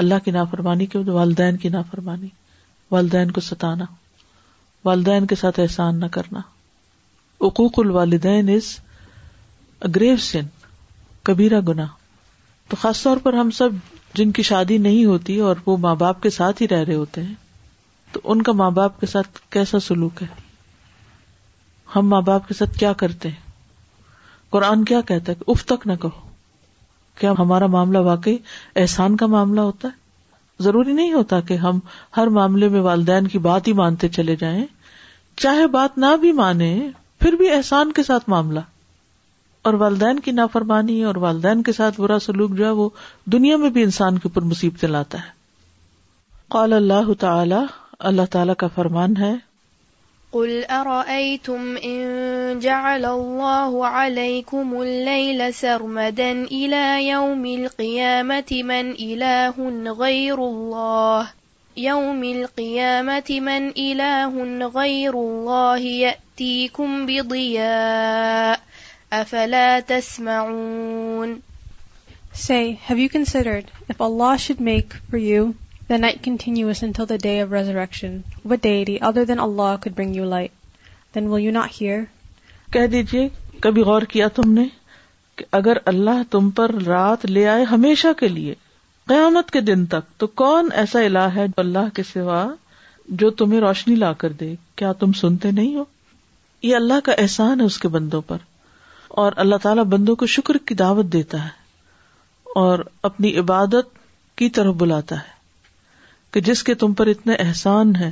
Allah کی نافرمانی کی والدین کی نافرمانی والدین کو ستانا والدین کے ساتھ احسان نہ کرنا عقوق الوالدین از اگریو سن کبیرہ گنا تو خاص طور پر ہم سب جن کی شادی نہیں ہوتی اور وہ ماں باپ کے ساتھ ہی رہ رہے ہوتے ہیں تو ان کا ماں باپ کے ساتھ کیسا سلوک ہے ہم ماں باپ کے ساتھ کیا کرتے ہیں قرآن کیا کہتا ہے کہ اف تک نہ کہو کیا ہمارا معاملہ واقعی احسان کا معاملہ ہوتا ہے ضروری نہیں ہوتا کہ ہم ہر معاملے میں والدین کی بات ہی مانتے چلے جائیں چاہے بات نہ بھی مانے پھر بھی احسان کے ساتھ معاملہ اور والدین کی نافرمانی اور والدین کے ساتھ برا سلوک جو ہے وہ دنیا میں بھی انسان کے اوپر مصیبتیں لاتا ہے قال اللہ تعالی اللہ تعالی کا فرمان ہے قل أرأيتم إن جعل الله عليكم الليل سرمدا إلى يوم القيامة من إله غير الله يوم القيامة من إله غير الله يأتيكم بضياء أفلا تسمعون Say, have you considered if Allah should make for you The night continuous until the day of resurrection. What deity other than Allah could bring you light? Then will you not hear? کہہ دیجیے کبھی غور کیا تم نے کہ اگر اللہ تم پر رات لے آئے ہمیشہ کے لیے قیامت کے دن تک تو کون ایسا الہ ہے اللہ کے سوا جو تمہیں روشنی لا کر دے کیا تم سنتے نہیں ہو یہ اللہ کا احسان ہے اس کے بندوں پر اور اللہ تعالیٰ بندوں کو شکر کی دعوت دیتا ہے اور اپنی عبادت کی طرف بلاتا ہے کہ جس کے تم پر اتنے احسان ہے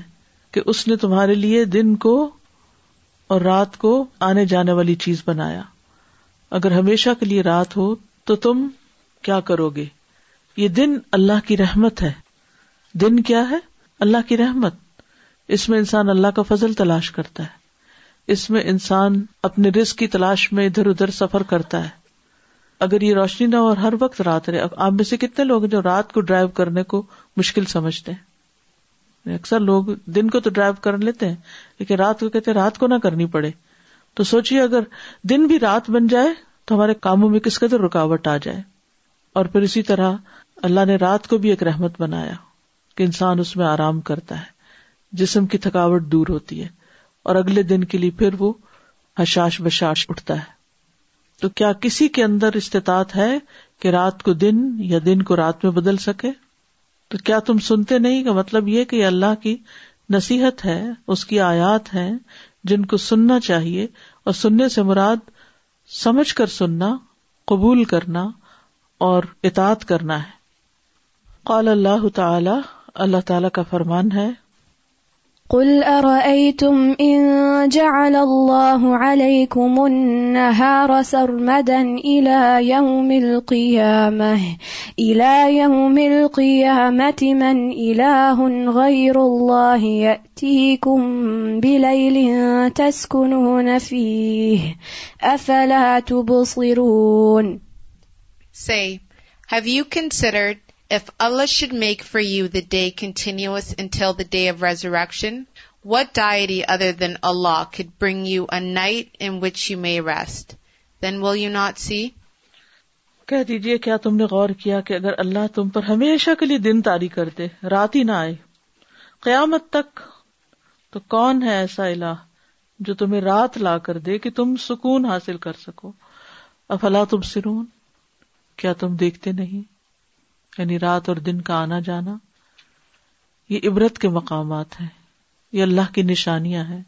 کہ اس نے تمہارے لیے دن کو اور رات کو آنے جانے والی چیز بنایا اگر ہمیشہ کے لیے رات ہو تو تم کیا کرو گے یہ دن اللہ کی رحمت ہے دن کیا ہے اللہ کی رحمت اس میں انسان اللہ کا فضل تلاش کرتا ہے اس میں انسان اپنے رزق کی تلاش میں ادھر ادھر سفر کرتا ہے اگر یہ روشنی نہ ہو اور ہر وقت رات رہے آپ میں سے کتنے لوگ جو رات کو ڈرائیو کرنے کو مشکل سمجھتے ہیں یعنی اکثر لوگ دن کو تو ڈرائیو کر لیتے ہیں لیکن رات کو کہتے ہیں رات کو نہ کرنی پڑے تو سوچیے اگر دن بھی رات بن جائے تو ہمارے کاموں میں کس قدر رکاوٹ آ جائے اور پھر اسی طرح اللہ نے رات کو بھی ایک رحمت بنایا کہ انسان اس میں آرام کرتا ہے جسم کی تھکاوٹ دور ہوتی ہے اور اگلے دن کے لیے پھر وہ حشاش بشاش اٹھتا ہے تو کیا کسی کے اندر استطاعت ہے کہ رات کو دن یا دن کو رات میں بدل سکے تو کیا تم سنتے نہیں کا مطلب یہ کہ اللہ کی نصیحت ہے اس کی آیات ہے جن کو سننا چاہیے اور سننے سے مراد سمجھ کر سننا قبول کرنا اور اطاط کرنا ہے قال اللہ تعالی اللہ تعالی کا فرمان ہے قل أرأيتم إن جعل الله عليكم النهار سرمدا إلى يوم القيامة إلى يوم القيامة من إله غير الله يأتيكم بليل تسكنون فيه أفلا تبصرون Say, have you considered If Allah should make for you the day continuous until the day of resurrection, what deity other than Allah could bring you a night in which you may rest? Then will you not see? کہہ دیجئے کیا تم نے غور کیا کہ اگر اللہ تم پر ہمیشہ کے لیے دن تاری کر دے رات ہی نہ آئے قیامت تک تو کون ہے ایسا الہ جو تمہیں رات لا کر دے کہ تم سکون حاصل کر سکو افلا تم سرون کیا تم دیکھتے نہیں یعنی رات اور دن کا آنا جانا یہ عبرت کے مقامات ہیں یہ اللہ کی نشانیاں ہیں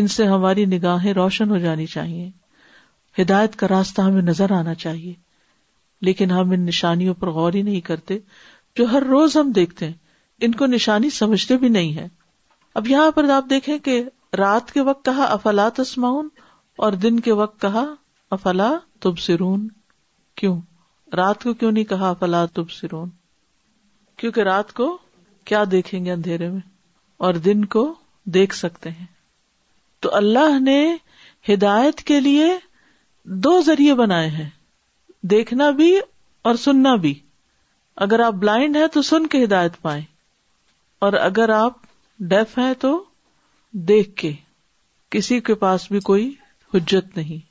ان سے ہماری نگاہیں روشن ہو جانی چاہیے ہدایت کا راستہ ہمیں نظر آنا چاہیے لیکن ہم ان نشانیوں پر غور ہی نہیں کرتے جو ہر روز ہم دیکھتے ہیں ان کو نشانی سمجھتے بھی نہیں ہے اب یہاں پر آپ دیکھیں کہ رات کے وقت کہا افلا تسماؤن اور دن کے وقت کہا افلا تب سرون کیوں رات کو کیوں نہیں کہا فلا تب سرون کیونکہ رات کو کیا دیکھیں گے اندھیرے میں اور دن کو دیکھ سکتے ہیں تو اللہ نے ہدایت کے لیے دو ذریعے بنائے ہیں دیکھنا بھی اور سننا بھی اگر آپ بلائنڈ ہیں تو سن کے ہدایت پائیں اور اگر آپ ڈیف ہیں تو دیکھ کے کسی کے پاس بھی کوئی حجت نہیں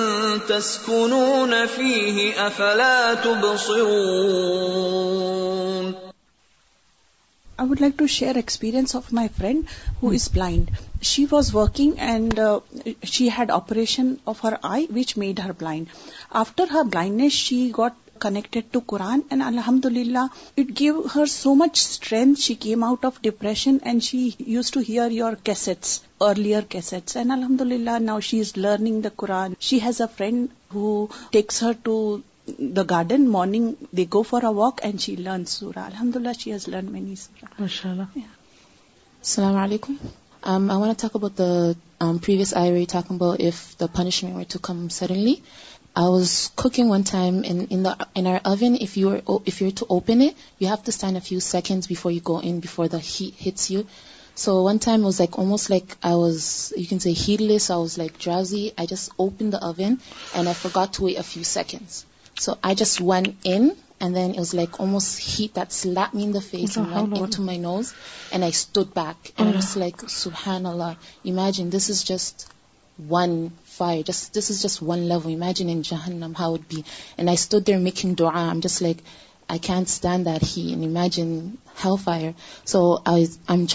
تسكنون فيه أفلا تبصرون. I would like to share experience of my friend who is blind. She was working and uh, she had operation of her eye which made her blind. After her blindness, she got connected to Quran الحمد للہ gave her so much strength she came out of depression and she use to hear your cassettes earlier the garden morning and she learn للہ she has learn many Shorish اللہ السلام علیکم come suddenly. I was cooking on our oven if you to open it you have to stand a few seconds hits you so one time was like like I was you کنس I was like جازی I just open the oven and I got a few seconds so I just went in and then it's like man the face to my nose and I stood back like سوحانجین this is just one five this is just one love imagine in جہنم how would be and I stood there making do I just like I can stand the اینڈن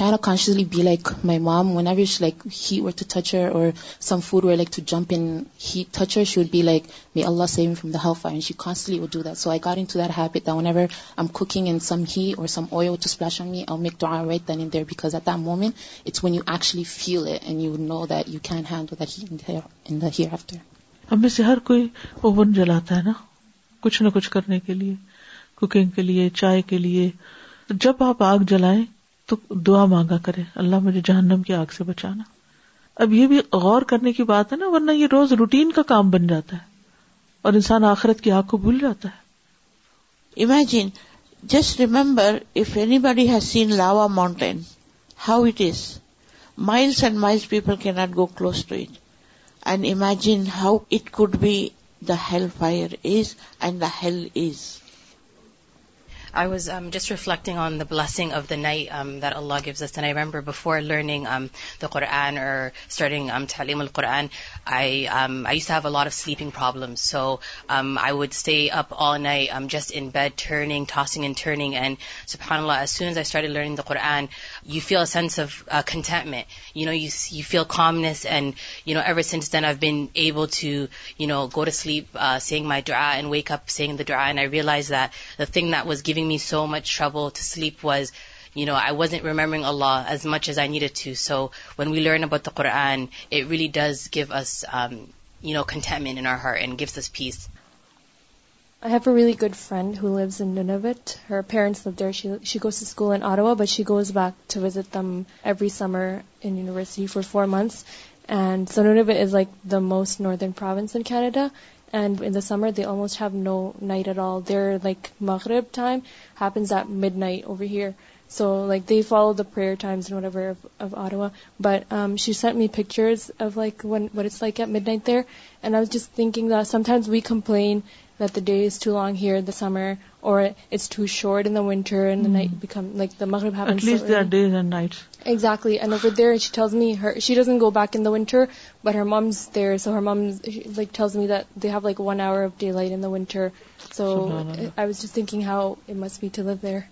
had be like نہ کچھ کرنے کے لیے cooking کے لیے چائے کے لیے جب آپ آگ جلائیں تو دعا مانگا کرے اللہ مجھے جہنم کی آگ سے بچانا اب یہ بھی غور کرنے کی بات ہے نا ورنہ یہ روز روٹین کا کام بن جاتا ہے اور انسان آخرت کی آگ کو بھول جاتا ہے imagine just remember of any بڑی lava mountain how it is miles and miles people کی not go close to it and imagine how it could hell fire is is and the hell I was um, just reflecting on the blessing of the night um, that Allah gives us. And I remember before learning um, the Qur'an or starting Ta'aleem al-Qur'an, I used to have a lot of sleeping problems. So I would stay up all night just in bed, tossing and turning. And subhanAllah, as soon as I started learning the Qur'an, you feel a sense of uh, contentment. You feel calmness. And, ever since then, I've been able to, go to sleep uh, saying my dua and wake up saying the dua. And I realized that the thing that was giving so much trouble but she goes back ٹوزٹری summer four four months most northern province Canada And in the summer, they almost have no night at all. Their, like, Maghrib time happens at midnight over here. So, like, they follow the prayer times and whatever of Ottawa. But um, she sent me pictures of, like, what it's like at midnight there. And I was just thinking that sometimes we complain that the day is too long here in the summer or it's too short in the winter and mm. the night become like the maghrib happens at least so there are days and nights exactly and over there she tells me her she doesn't go back in the winter but her mom's there so her mom like tells me that they have like one hour of daylight in the winter so i was just thinking how it must be to live there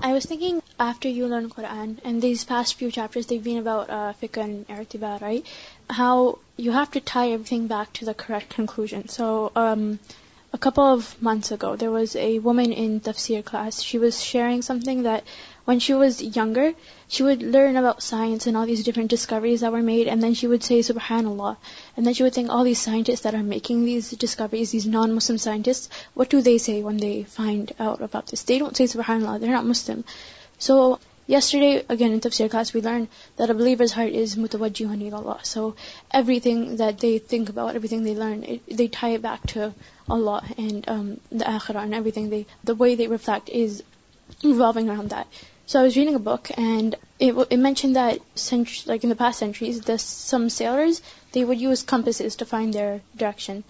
i was thinking after you learn quran and these past few chapters they've been about uh, fiqh and irtibat right how you have to tie everything back to the correct conclusion. So, um, cup of مانسک there was a woman in tafsir class she was sharing something that one she was eager she would learn about science all their discoveries made and then she would see سو ہینڈ لاڈ she will these scientists making these discoveries non Muslim scientists what do see when they find so yesterday اگینجی ہونی so everything that they think about everything د learn back to لاڈری تھنگری فیٹ is ارن that سوز ریئن book and mention Dainik past century is the seas they would use compass to find their direction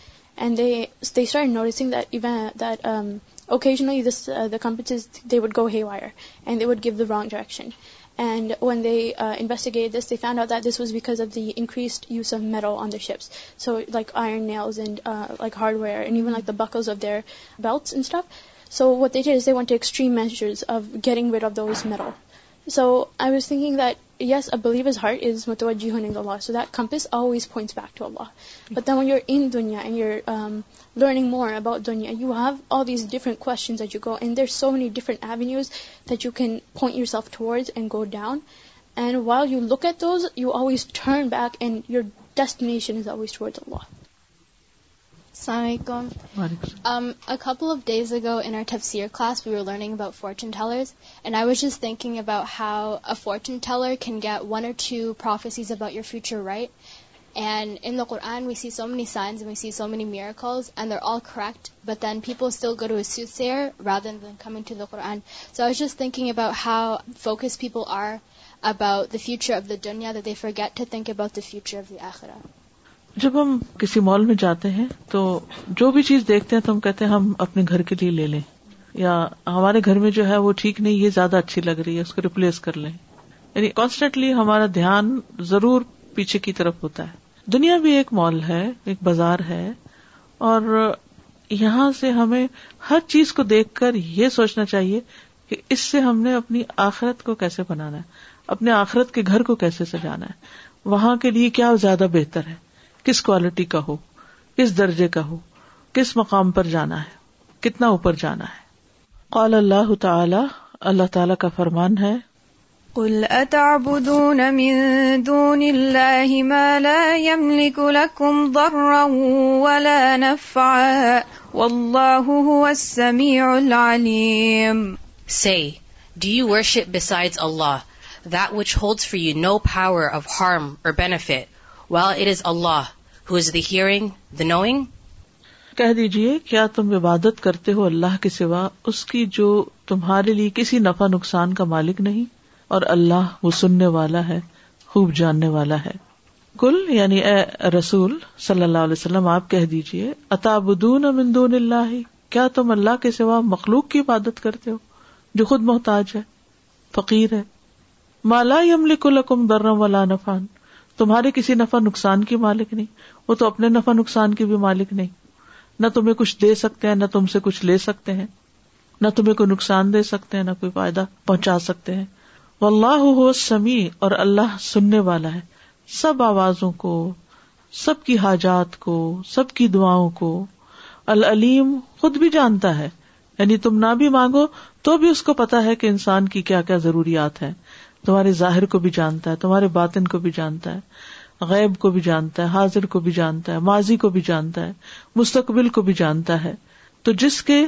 occasionally the uh, compasses, they would go haywire and they would give the wrong direction. And when they uh, investigated this, they found out that this was because of the increased use of metal on their ships. So like iron nails and uh, like hardware and even like the buckles of their belts and stuff. So what they did is they went to extreme measures of getting rid of those metal. So I was thinking that yes, a believer's heart is mutawajjihun in Allah. So that compass always points back to Allah. But then when you're in dunya and you're um, learning more about dunya, you have all these different questions that you go, and there's so many different avenues that you can point yourself towards and go down. And while you look at those, you always turn back and your destination is always towards Allah. Assalamualaikum. Um, a couple of days ago in our tafsir class, we were learning about fortune tellers, and I was just thinking about how a fortune teller can get one or two prophecies about your future right. And in the Quran, we see so many signs and we see so many miracles, and they're all correct, but then people still go to a soothsayer rather than coming to the Quran. So I was just thinking about how focused people are about the future of the dunya, that they forget to think about the future of the akhirah. جب ہم کسی مال میں جاتے ہیں تو جو بھی چیز دیکھتے ہیں تو ہم کہتے ہیں ہم اپنے گھر کے لیے لے لیں یا ہمارے گھر میں جو ہے وہ ٹھیک نہیں یہ زیادہ اچھی لگ رہی ہے اس کو ریپلیس کر لیں یعنی کانسٹینٹلی ہمارا دھیان ضرور پیچھے کی طرف ہوتا ہے دنیا بھی ایک مال ہے ایک بازار ہے اور یہاں سے ہمیں ہر چیز کو دیکھ کر یہ سوچنا چاہیے کہ اس سے ہم نے اپنی آخرت کو کیسے بنانا ہے اپنے آخرت کے گھر کو کیسے سجانا ہے وہاں کے لیے کیا زیادہ بہتر ہے کس کوالٹی کا ہو کس درجے کا ہو کس مقام پر جانا ہے کتنا اوپر جانا ہے قال اللہ تعالی اللہ تعالی کا فرمان ہے قل اتعبدون من دون اللہ ما لا يملك لكم ضرا ولا نفعا واللہ هو السمیع العلیم Say, do you worship besides Allah, that which holds for you no power of harm or benefit, اللہ کہہ دیجیے کیا تم عبادت کرتے ہو اللہ کے سوا اس کی جو تمہارے لیے کسی نفع نقصان کا مالک نہیں اور اللہ وہ سننے والا ہے خوب جاننے والا ہے کل یعنی اے رسول صلی اللہ علیہ وسلم آپ کہہ دیجیے من دون اللہ کیا تم اللہ کے سوا مخلوق کی عبادت کرتے ہو جو خود محتاج ہے فقیر ہے مالا یملی کلکم برم ولا نفان تمہارے کسی نفع نقصان کی مالک نہیں وہ تو اپنے نفع نقصان کی بھی مالک نہیں نہ تمہیں کچھ دے سکتے ہیں نہ تم سے کچھ لے سکتے ہیں نہ تمہیں کوئی نقصان دے سکتے ہیں نہ کوئی فائدہ پہنچا سکتے ہیں وہ سمیع اور اللہ سننے والا ہے سب آوازوں کو سب کی حاجات کو سب کی دعاؤں کو العلیم خود بھی جانتا ہے یعنی تم نہ بھی مانگو تو بھی اس کو پتا ہے کہ انسان کی کیا کیا ضروریات ہیں تمہارے ظاہر کو بھی جانتا ہے تمہارے باطن کو بھی جانتا ہے غیب کو بھی جانتا ہے حاضر کو بھی جانتا ہے ماضی کو بھی جانتا ہے مستقبل کو بھی جانتا ہے تو جس کے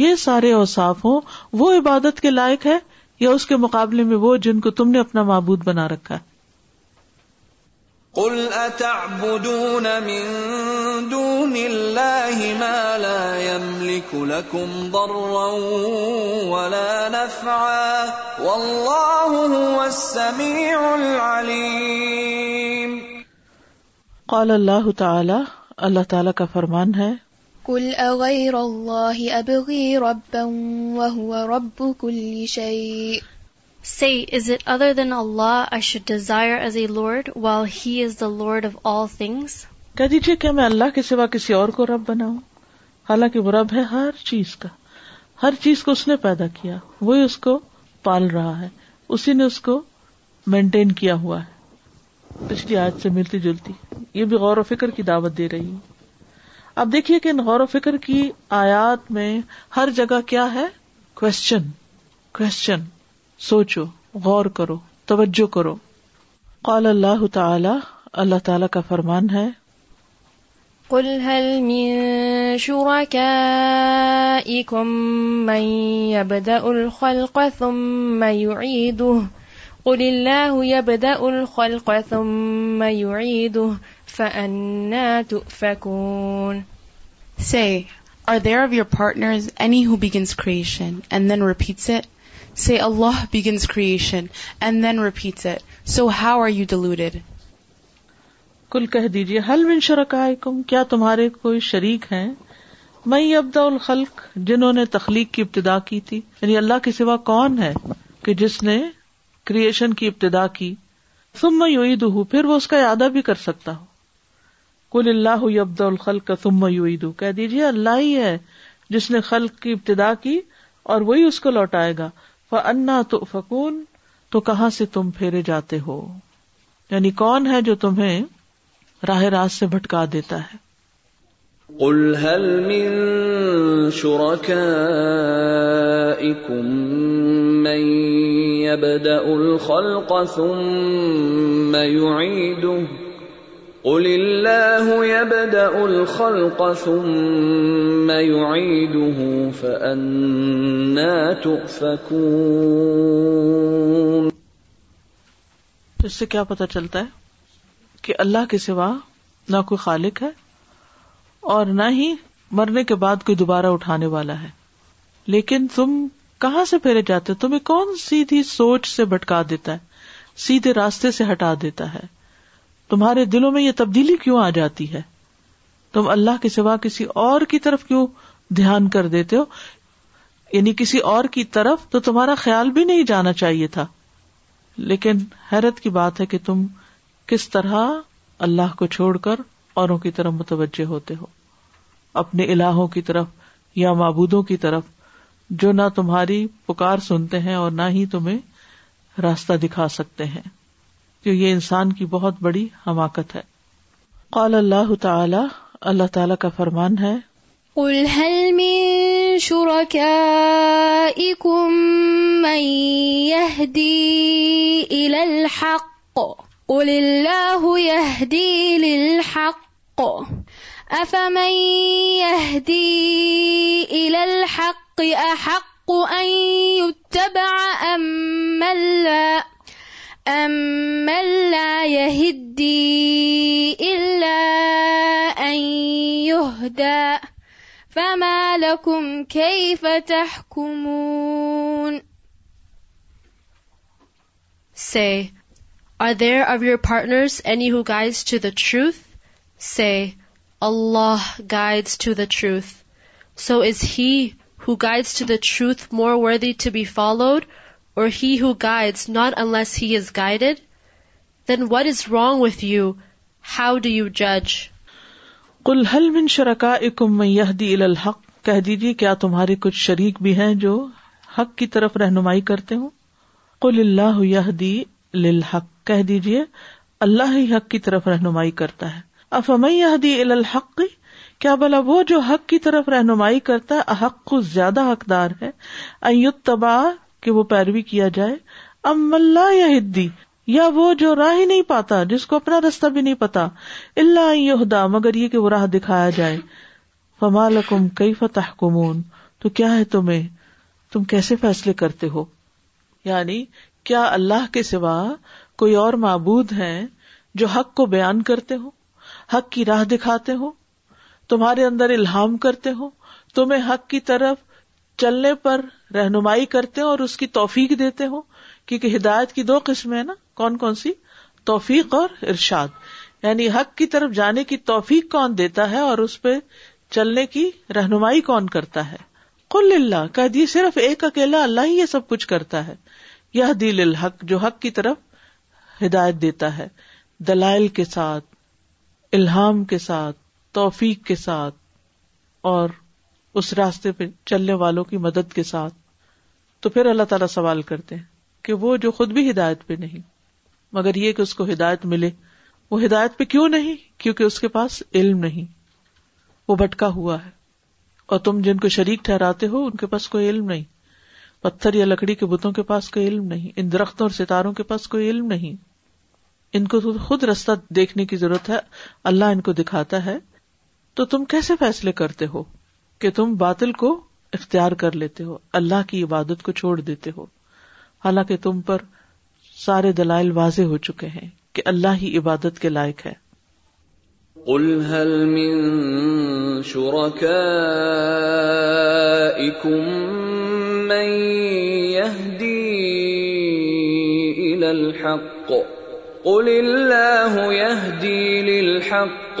یہ سارے اوساف ہوں وہ عبادت کے لائق ہے یا اس کے مقابلے میں وہ جن کو تم نے اپنا معبود بنا رکھا ہے قل اتعبدون من دون الله ما لا يملك لكم ضرا ولا نفعا والله هو السميع العليم قال الله تعالى اللہ تعالی کا فرمان ہے قل اغير الله ابغي ربا وهو رب كل شيء Say, is is it other than Allah I should desire as a Lord Lord while He the of all things? کہہ دیجیے میں اللہ کے سوا کسی اور کو رب بناؤں حالانکہ وہ رب ہے ہر چیز کا ہر چیز کو اس نے پیدا کیا وہی اس کو پال رہا ہے اسی نے اس کو مینٹین کیا ہوا ہے پچھلی آج سے ملتی جلتی یہ بھی غور و فکر کی دعوت دے رہی ہوں اب دیکھیے کہ ان غور و فکر کی آیات میں ہر جگہ کیا ہے کوشچن کوشچن سوچو غور کرو توجہ کرو قال اللہ تعالی اللہ تعالی کا فرمان ہے قل هل من شركائكم من يبدأ الخلق ثم يعيده قل الله يبدأ الخلق ثم يعيده فأنا تؤفكون Say, are there of your partners any who begins creation and then repeats it? Say Allah begins creation and then repeats it. So how are you deluded? کل کہہ دیجیے کوئی شریک ہیں میں ابدا الخلق جنہوں نے تخلیق کی ابتدا کی تھی یعنی اللہ کے سوا کون ہے کہ جس نے کریشن کی ابتدا کی سم یو ہوں پھر وہ اس کا اعادہ بھی کر سکتا ہوں کل اللہ ابد الخلق کا سما یو کہہ دیجیے اللہ ہی ہے جس نے خلق کی ابتدا کی اور وہی اس کو لوٹائے گا انا تو فکون تو کہاں سے تم پھیرے جاتے ہو یعنی کون ہے جو تمہیں راہ راست سے بھٹکا دیتا ہے اس سے کیا پتا چلتا ہے کہ اللہ کے سوا نہ کوئی خالق ہے اور نہ ہی مرنے کے بعد کوئی دوبارہ اٹھانے والا ہے لیکن تم کہاں سے پھیرے جاتے تمہیں کون سیدھی سوچ سے بھٹکا دیتا ہے سیدھے راستے سے ہٹا دیتا ہے تمہارے دلوں میں یہ تبدیلی کیوں آ جاتی ہے تم اللہ کے سوا کسی اور کی طرف کیوں دھیان کر دیتے ہو یعنی کسی اور کی طرف تو تمہارا خیال بھی نہیں جانا چاہیے تھا لیکن حیرت کی بات ہے کہ تم کس طرح اللہ کو چھوڑ کر اوروں کی طرف متوجہ ہوتے ہو اپنے الہوں کی طرف یا معبودوں کی طرف جو نہ تمہاری پکار سنتے ہیں اور نہ ہی تمہیں راستہ دکھا سکتے ہیں کہ یہ انسان کی بہت بڑی حماقت ہے قال اللہ تعالی اللہ تعالی کا فرمان ہے قل هل من من شركائكم يهدي میں الحق قل الله يهدي للحق الاحدیلحق يهدي دل الحق احق لا there of your partners any guides to the truth say Allah guides to the truth so is he who guides to the truth more worthy to be followed or he who guides not unless he is guided, then what is wrong with you? How do you judge? قل هل من شركائكم من يهدي الى الحق کہہ دیجیے کیا تمہارے کچھ شریک بھی ہیں جو حق کی طرف رہنمائی کرتے ہوں قل اللہ یهدی للحق کہہ دیجیے اللہ ہی حق کی طرف رہنمائی کرتا ہے افمن يهدي الى الحق کیا بلا وہ جو حق کی طرف رہنمائی کرتا ہے احق زیادہ حقدار ہے ان یتبع کہ وہ پیروی کیا جائے ام یا ہدی یا وہ جو راہ ہی نہیں پاتا جس کو اپنا راستہ بھی نہیں پتا اللہ یہ مگر کہ وہ راہ دکھایا جائے کئی فتح کمون تو کیا ہے تمہیں تم کیسے فیصلے کرتے ہو یعنی کیا اللہ کے سوا کوئی اور معبود ہے جو حق کو بیان کرتے ہو حق کی راہ دکھاتے ہو تمہارے اندر الہام کرتے ہو تمہیں حق کی طرف چلنے پر رہنمائی کرتے اور اس کی توفیق دیتے ہو کیونکہ ہدایت کی دو قسم ہے نا کون کون سی توفیق اور ارشاد یعنی حق کی طرف جانے کی توفیق کون دیتا ہے اور اس پہ چلنے کی رہنمائی کون کرتا ہے کل اللہ کہ دیے صرف ایک اکیلا اللہ ہی یہ سب کچھ کرتا ہے یہ دل الحق جو حق کی طرف ہدایت دیتا ہے دلائل کے ساتھ الہام کے ساتھ توفیق کے ساتھ اور اس راستے پہ چلنے والوں کی مدد کے ساتھ تو پھر اللہ تعالیٰ سوال کرتے ہیں کہ وہ جو خود بھی ہدایت پہ نہیں مگر یہ کہ اس کو ہدایت ملے وہ ہدایت پہ کیوں نہیں کیونکہ اس کے پاس علم نہیں وہ بھٹکا ہوا ہے اور تم جن کو شریک ٹھہراتے ہو ان کے پاس کوئی علم نہیں پتھر یا لکڑی کے بتوں کے پاس کوئی علم نہیں ان درختوں اور ستاروں کے پاس کوئی علم نہیں ان کو خود رستہ دیکھنے کی ضرورت ہے اللہ ان کو دکھاتا ہے تو تم کیسے فیصلے کرتے ہو کہ تم باطل کو اختیار کر لیتے ہو اللہ کی عبادت کو چھوڑ دیتے ہو حالانکہ تم پر سارے دلائل واضح ہو چکے ہیں کہ اللہ ہی عبادت کے لائق ہے قل هل من شركائكم من يهدي إلى الحق قل الله يهدي للحق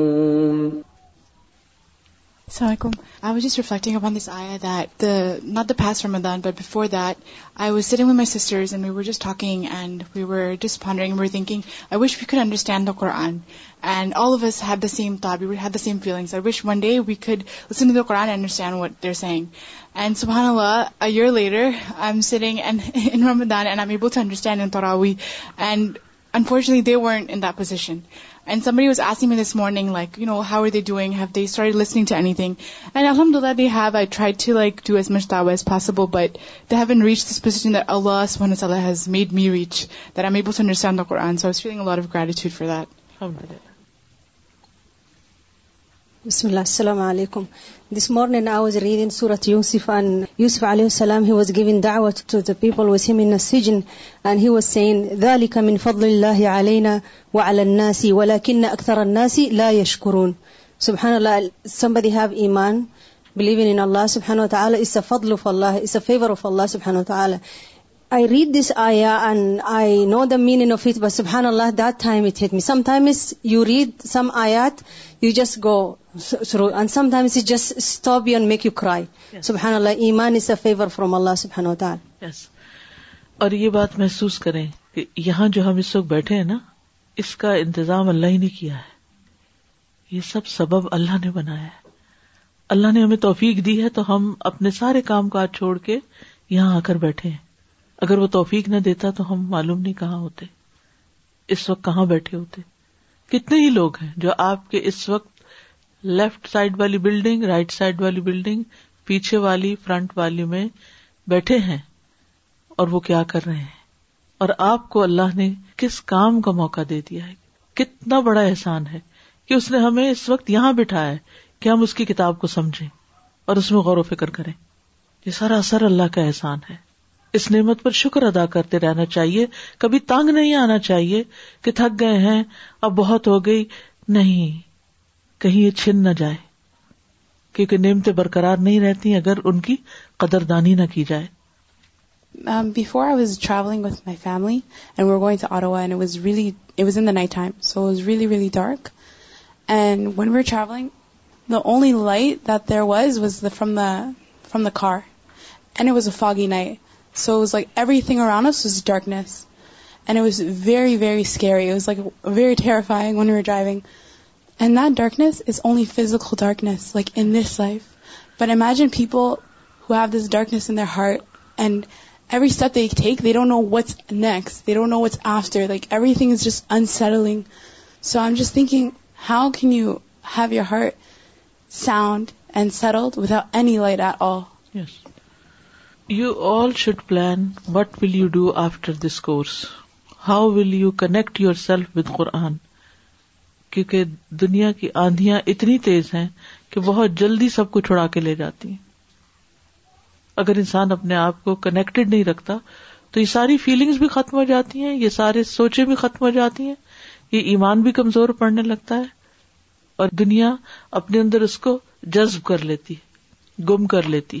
not been but before that I was sat with my sisters and all have the same ٹارم فیلنگسٹینڈ وٹرنگ and unfortunately and somebody was asking me this morning like you know how are they doing have they start listening to anything and الحمد اللہ they have I try to like do as much داو as possible but they haven't reach this position that Allah one تعالیٰ has made me reach that I am able to understand the Quran so I feeling lot of gratitude for that السلام علیکم this morning میتھن اور یہ بات محسوس کریں کہ یہاں جو ہم اس وقت بیٹھے ہیں نا اس کا انتظام اللہ ہی نے کیا ہے یہ سب سبب اللہ نے بنایا ہے اللہ نے ہمیں توفیق دی ہے تو ہم اپنے سارے کام کاج چھوڑ کے یہاں آ کر بیٹھے ہیں اگر وہ توفیق نہ دیتا تو ہم معلوم نہیں کہاں ہوتے اس وقت کہاں بیٹھے ہوتے کتنے ہی لوگ ہیں جو آپ کے اس وقت لیفٹ سائڈ والی بلڈنگ رائٹ سائڈ والی بلڈنگ پیچھے والی فرنٹ والی میں بیٹھے ہیں اور وہ کیا کر رہے ہیں اور آپ کو اللہ نے کس کام کا موقع دے دیا ہے کتنا بڑا احسان ہے کہ اس نے ہمیں اس وقت یہاں بٹھایا ہے کہ ہم اس کی کتاب کو سمجھیں اور اس میں غور و فکر کریں یہ سارا اثر اللہ کا احسان ہے اس نعمت پر شکر ادا کرتے رہنا چاہیے کبھی تانگ نہیں آنا چاہیے کہ تھک گئے ہیں اب بہت ہو گئی نہیں کہیں یہ چھن نہ جائے کیونکہ نعمتیں برقرار نہیں رہتی اگر ان کی قدر دانی نہ کی جائے So it was like everything around us was darkness. And it was very, very scary. It was like very terrifying when we were driving. And that darkness is only physical darkness, like in this life. But imagine people who have this darkness in their heart, and every step they take, they don't know what's next. They don't know what's after. Like everything is just unsettling. So I'm just thinking, how can you have your heart sound and settled without any light at all? Yes. You all should plan what will you do after this course how will you connect yourself with Quran کیونکہ دنیا کی آندیاں اتنی تیز ہیں کہ بہت جلدی سب کو چھڑا کے لے جاتی ہیں اگر انسان اپنے آپ کو کنیکٹڈ نہیں رکھتا تو یہ ساری فیلنگس بھی ختم ہو جاتی ہیں یہ سارے سوچے بھی ختم ہو جاتی ہیں یہ ایمان بھی کمزور پڑنے لگتا ہے اور دنیا اپنے اندر اس کو جذب کر لیتی گم کر لیتی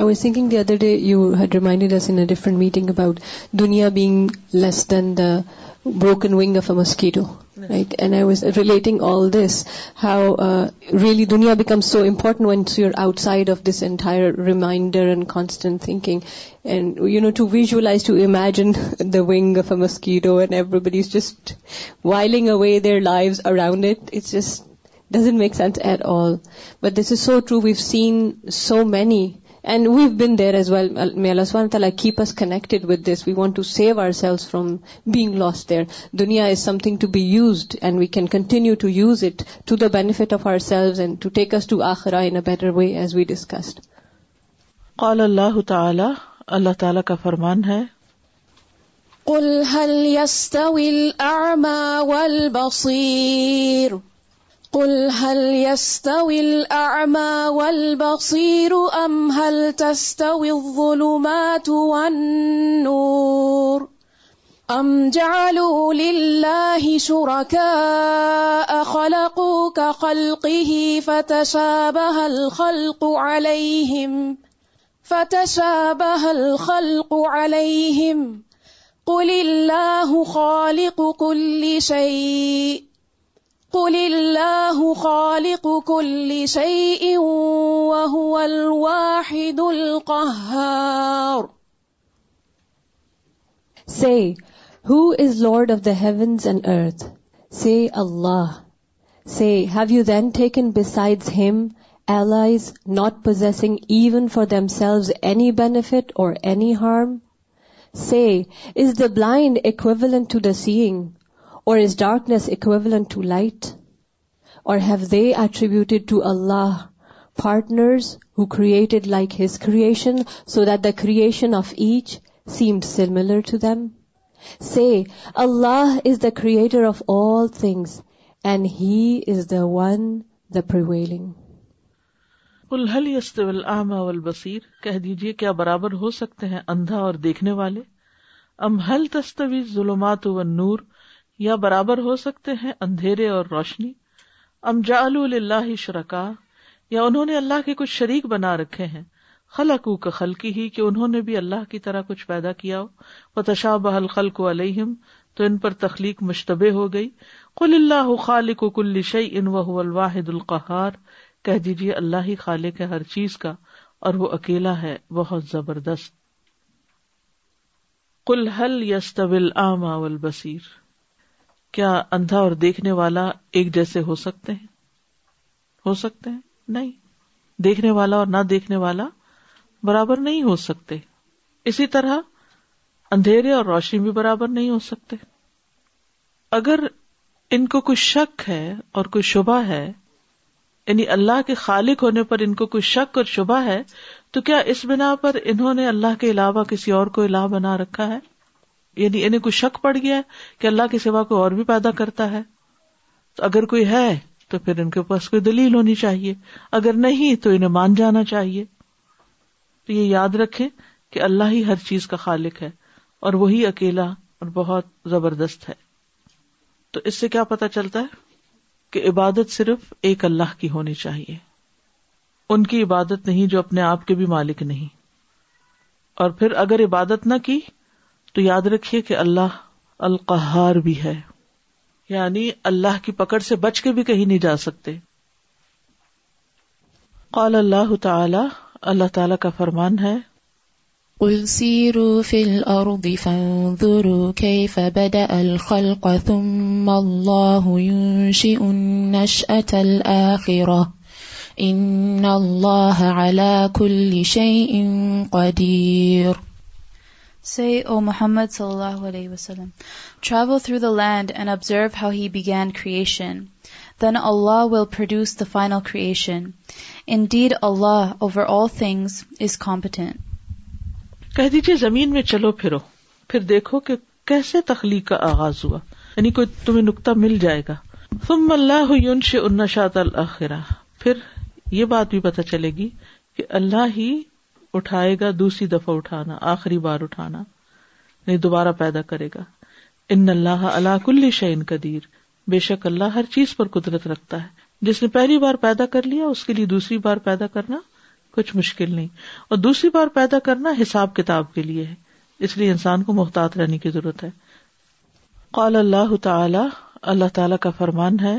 I was thinking the other day, you had reminded us in a different meeting about dunya being less than the broken wing of a mosquito, right? And I was relating all this, how uh, really dunya becomes so important once you're outside of this entire reminder and constant thinking. And, you know, to visualize, to imagine the wing of a mosquito and everybody's just whiling away their lives around it, it's just doesn't make sense at all. But this is so true. We've seen so many and we've been there as well اللہ تعالیٰ keep us connected with this we want to save are cell last there دنیا is something to be used and we can continue to use it to the benefit of ourselves and to take us to آخرا in a better way as we discussed قال اللہ تعالی اللہ تعالیٰ کا فرمان ہے قل هل يستوي الأعمى والبصير أم هل تستوي الظلمات والنور أم جعلوا لله شركاء خلقوا كخلقه فتشابه الخلق عليهم فتشابه الخلق عليهم قل الله خالق كل شيء قل الله خالق كل شيء وهو الواحد القهار Say, who is Lord of the heavens and earth? Say, Allah. Say, have you then taken besides him allies not possessing even for themselves any benefit or any harm? Say, is the blind equivalent to the seeing? Is darkness equivalent to light or have they attributed to Allah partners who creation so that the creator of all things and he is the one والبصير کہہ دیجیے کیا برابر ہو سکتے ہیں اندھا اور دیکھنے والے ام ظلمات نور یا برابر ہو سکتے ہیں اندھیرے اور روشنی اللہ شرکا یا انہوں نے اللہ کے کچھ شریک بنا رکھے ہیں کا خلقی ہی کہ انہوں نے بھی اللہ کی طرح کچھ پیدا کیا ہو پتشا تشا بح الخل علیہم تو ان پر تخلیق مشتبہ ہو گئی کل اللہ خالق و کل ان و الواحد القحار کہہ دیجیے اللہ ہی خالق ہے ہر چیز کا اور وہ اکیلا ہے بہت زبردست حل کیا اندھا اور دیکھنے والا ایک جیسے ہو سکتے ہیں ہو سکتے ہیں نہیں دیکھنے والا اور نہ دیکھنے والا برابر نہیں ہو سکتے اسی طرح اندھیرے اور روشنی بھی برابر نہیں ہو سکتے اگر ان کو کچھ شک ہے اور کوئی شبہ ہے یعنی اللہ کے خالق ہونے پر ان کو کوئی شک اور شبہ ہے تو کیا اس بنا پر انہوں نے اللہ کے علاوہ کسی اور کو الہ بنا رکھا ہے یعنی انہیں کوئی شک پڑ گیا کہ اللہ کے سوا کو اور بھی پیدا کرتا ہے تو اگر کوئی ہے تو پھر ان کے پاس کوئی دلیل ہونی چاہیے اگر نہیں تو انہیں مان جانا چاہیے تو یہ یاد رکھے کہ اللہ ہی ہر چیز کا خالق ہے اور وہی اکیلا اور بہت زبردست ہے تو اس سے کیا پتا چلتا ہے کہ عبادت صرف ایک اللہ کی ہونی چاہیے ان کی عبادت نہیں جو اپنے آپ کے بھی مالک نہیں اور پھر اگر عبادت نہ کی تو یاد رکھیے کہ اللہ القہار بھی ہے یعنی اللہ کی پکڑ سے بچ کے بھی کہیں نہیں جا سکتے قال اللہ تعالی اللہ تعالی کا فرمان ہے قل في الأرض فانظروا كيف بدأ الخلق ثم الله الله ينشئ النشأة الآخرة إن على كل شيء قدير Say, O Muhammad sallallahu alayhi wasallam, travel through the land and observe how he began creation. Then Allah will produce the final creation. Indeed, Allah over all things is competent. کہہ دیجئے زمین میں چلو پھرو پھر دیکھو کہ کیسے تخلیق کا آغاز ہوا یعنی کوئی تمہیں نقطہ مل جائے گا ثم اللہ ينشئ النشاط الاخرہ پھر یہ بات بھی پتہ چلے گی کہ اللہ ہی اٹھائے گا دوسری دفعہ اٹھانا آخری بار اٹھانا نہیں دوبارہ پیدا کرے گا ان اللہ اللہ کل شعین قدیر بے شک اللہ ہر چیز پر قدرت رکھتا ہے جس نے پہلی بار پیدا کر لیا اس کے لیے دوسری بار پیدا کرنا کچھ مشکل نہیں اور دوسری بار پیدا کرنا حساب کتاب کے لیے ہے اس لیے انسان کو محتاط رہنے کی ضرورت ہے قال اللہ تعالی اللہ تعالیٰ کا فرمان ہے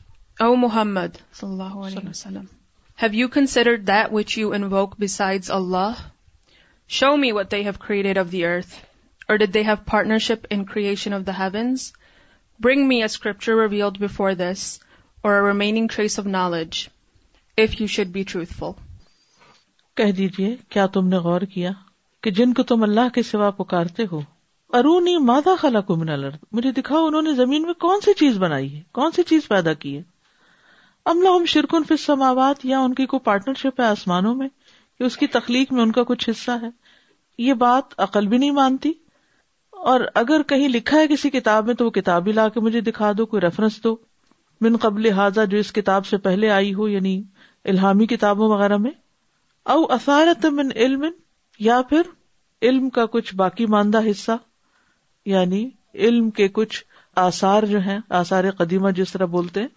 O Muhammad have you partnership in which you the beside Allah show me what revealed of the earth or have partnership in creation of the should bring truthful. اور دیجیے کیا تم نے غور کیا کہ جن کو تم اللہ کے سوا پکارتے ہو ارونی مادہ خلا کو منا الارض مجھے دکھاؤ انہوں نے زمین میں کون سی چیز بنائی ہے کون سی چیز پیدا کی ہے املوم شرکن فی سماوات یا ان کی کوئی پارٹنرشپ ہے آسمانوں میں کہ اس کی تخلیق میں ان کا کچھ حصہ ہے یہ بات عقل بھی نہیں مانتی اور اگر کہیں لکھا ہے کسی کتاب میں تو وہ کتاب ہی لا کے مجھے دکھا دو کوئی ریفرنس دو من قبل حاضہ جو اس کتاب سے پہلے آئی ہو یعنی الہامی کتابوں وغیرہ میں او اثارت من علم یا پھر علم کا کچھ باقی ماندہ حصہ یعنی علم کے کچھ آثار جو ہیں آثار قدیمہ جس طرح بولتے ہیں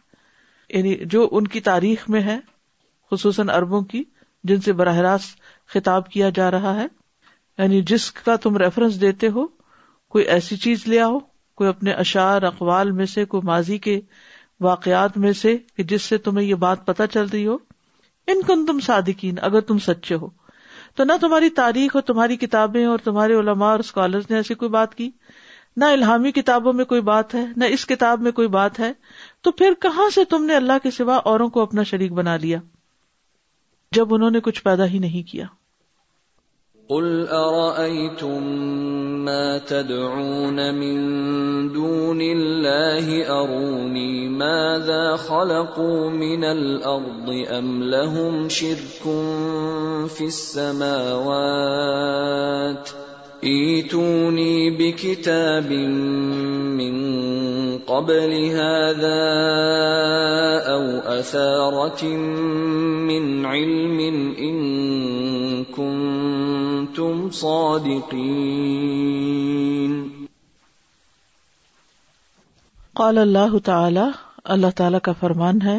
یعنی جو ان کی تاریخ میں ہے خصوصاً اربوں کی جن سے براہ راست خطاب کیا جا رہا ہے یعنی جس کا تم ریفرنس دیتے ہو کوئی ایسی چیز لے آؤ کوئی اپنے اشعار اقوال میں سے کوئی ماضی کے واقعات میں سے کہ جس سے تمہیں یہ بات پتہ چل رہی ہو ان کن تم صادقین اگر تم سچے ہو تو نہ تمہاری تاریخ اور تمہاری کتابیں اور تمہارے علماء اور اسکالرز نے ایسی کوئی بات کی نہ الہامی کتابوں میں کوئی بات ہے نہ اس کتاب میں کوئی بات ہے تو پھر کہاں سے تم نے اللہ کے سوا اوروں کو اپنا شریک بنا لیا جب انہوں نے کچھ پیدا ہی نہیں کیا قل ارأيتم ما تدعون من من دون الله ماذا خلقوا لهم شرك في السماوات ایتونی بکتاب من قبل هذا او اثارت من علم ان کنتم صادقین قال اللہ تعالی اللہ تعالی کا فرمان ہے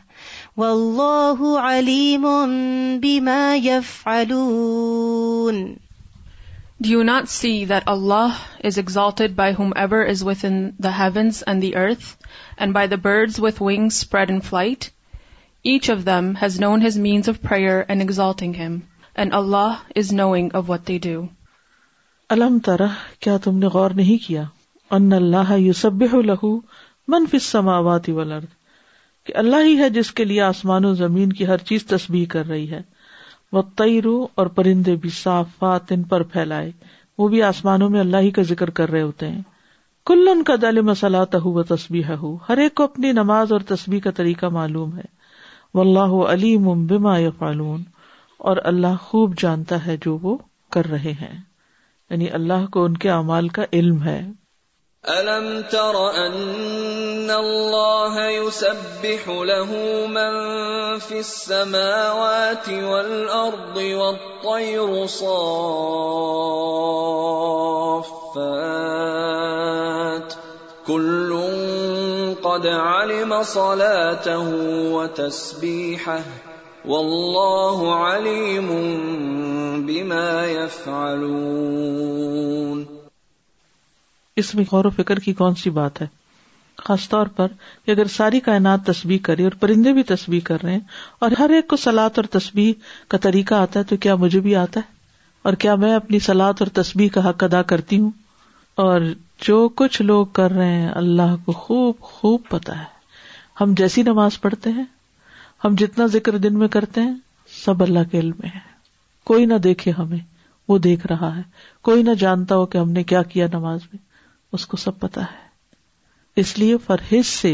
do not see that Allah is exalted by whomever is with in the heavens and the earth and by the birds with wings and flight each of them has known his means of prayer and exalting him and Allah is knowing of do الم طرح کیا تم نے غور نہیں کیا کہ اللہ ہی ہے جس کے لیے آسمان و زمین کی ہر چیز تسبیح کر رہی ہے وہ تئر اور پرندے بھی صاف ان پر پھیلائے وہ بھی آسمانوں میں اللہ ہی کا ذکر کر رہے ہوتے ہیں کل ان کا دل مسلح و تسبی ہے ہر ایک کو اپنی نماز اور تصبیح کا طریقہ معلوم ہے وہ اللہ علی بما فالون اور اللہ خوب جانتا ہے جو وہ کر رہے ہیں یعنی اللہ کو ان کے اعمال کا علم ہے الم تر ان اللہ يسبح له من في السماوات والارض والطير صافات كل قد علم صلاته وتسبيحه والله عليم بما يفعلون اس میں غور و فکر کی کون سی بات ہے خاص طور پر کہ اگر ساری کائنات تصویر کرے اور پرندے بھی تصویر کر رہے ہیں اور ہر ایک کو سلاد اور تصویر کا طریقہ آتا ہے تو کیا مجھے بھی آتا ہے اور کیا میں اپنی سلاد اور تصویر کا حق ادا کرتی ہوں اور جو کچھ لوگ کر رہے ہیں اللہ کو خوب خوب پتا ہے ہم جیسی نماز پڑھتے ہیں ہم جتنا ذکر دن میں کرتے ہیں سب اللہ کے علم میں ہے کوئی نہ دیکھے ہمیں وہ دیکھ رہا ہے کوئی نہ جانتا ہو کہ ہم نے کیا کیا نماز میں اس کو سب پتا ہے اس لیے فرحز سے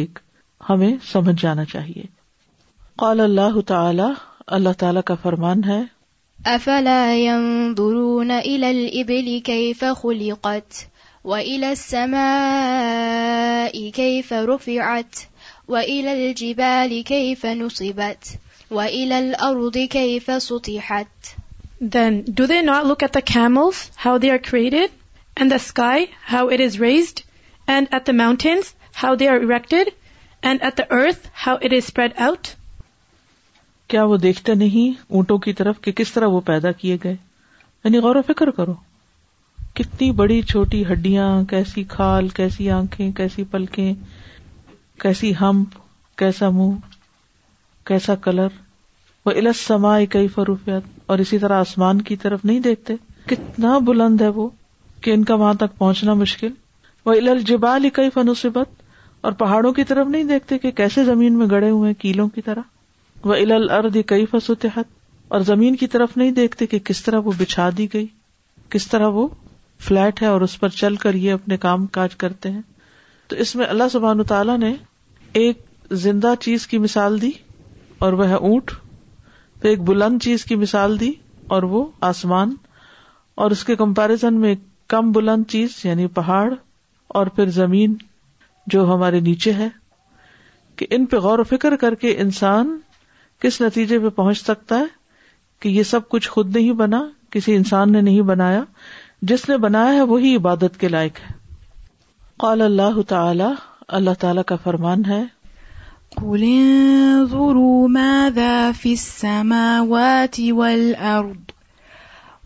ہمیں سمجھ جانا چاہیے قال اللہ تعالی اللہ تعالی کا فرمان ہے افلا ينظرون الى الابل كيف خلقت والى السماء كيف رفعت والى الجبال كيف نصبت والى الارض كيف سطحت then do they not look at the camels how they are created and the sky how it is raised and at the mountains how they are erected and at the earth how it is spread out کیا وہ دیکھتے نہیں اونٹوں کی طرف کہ کس طرح وہ پیدا کیے گئے یعنی غور و فکر کرو کتنی بڑی چھوٹی ہڈیاں کیسی کھال کیسی آنکھیں کیسی پلکیں کیسی ہمپ کیسا منہ کیسا کلر وہ علاس کئی فروفیت اور اسی طرح آسمان کی طرف نہیں دیکھتے کتنا بلند ہے وہ کہ ان کا وہاں تک پہنچنا مشکل وہ الل جبال ہی کئی اور پہاڑوں کی طرف نہیں دیکھتے کہ کیسے زمین میں گڑے ہوئے کیلوں کی طرح وہ کئی اور زمین کی طرف نہیں دیکھتے کہ کس طرح وہ بچھا دی گئی کس طرح وہ فلیٹ ہے اور اس پر چل کر یہ اپنے کام کاج کرتے ہیں تو اس میں اللہ سبحان تعالیٰ نے ایک زندہ چیز کی مثال دی اور وہ اونٹ پھر ایک بلند چیز کی مثال دی اور وہ آسمان اور اس کے کمپیرزن میں ایک کم بلند چیز یعنی پہاڑ اور پھر زمین جو ہمارے نیچے ہے کہ ان پہ غور و فکر کر کے انسان کس نتیجے پہ پہنچ سکتا ہے کہ یہ سب کچھ خود نہیں بنا کسی انسان نے نہیں بنایا جس نے بنایا ہے وہی عبادت کے لائق ہے قال اللہ تعالی اللہ تعالی کا فرمان ہے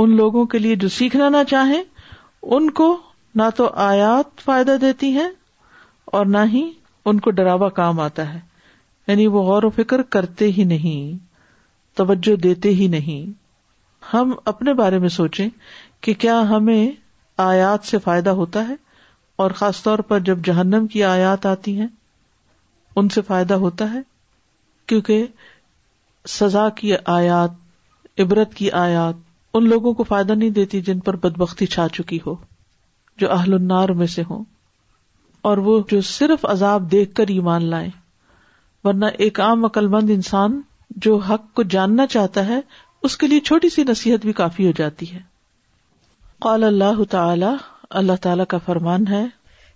ان لوگوں کے لیے جو سیکھنا نہ چاہیں ان کو نہ تو آیات فائدہ دیتی ہے اور نہ ہی ان کو ڈراوا کام آتا ہے یعنی وہ غور و فکر کرتے ہی نہیں توجہ دیتے ہی نہیں ہم اپنے بارے میں سوچیں کہ کیا ہمیں آیات سے فائدہ ہوتا ہے اور خاص طور پر جب جہنم کی آیات آتی ہیں ان سے فائدہ ہوتا ہے کیونکہ سزا کی آیات عبرت کی آیات ان لوگوں کو فائدہ نہیں دیتی جن پر بد بختی چھا چکی ہو جو اہل النار میں سے ہوں اور وہ جو صرف عذاب دیکھ کر ایمان لائے ورنہ ایک عام عقل مند انسان جو حق کو جاننا چاہتا ہے اس کے لیے چھوٹی سی نصیحت بھی کافی ہو جاتی ہے قال اللہ تعالی اللہ تعالیٰ کا فرمان ہے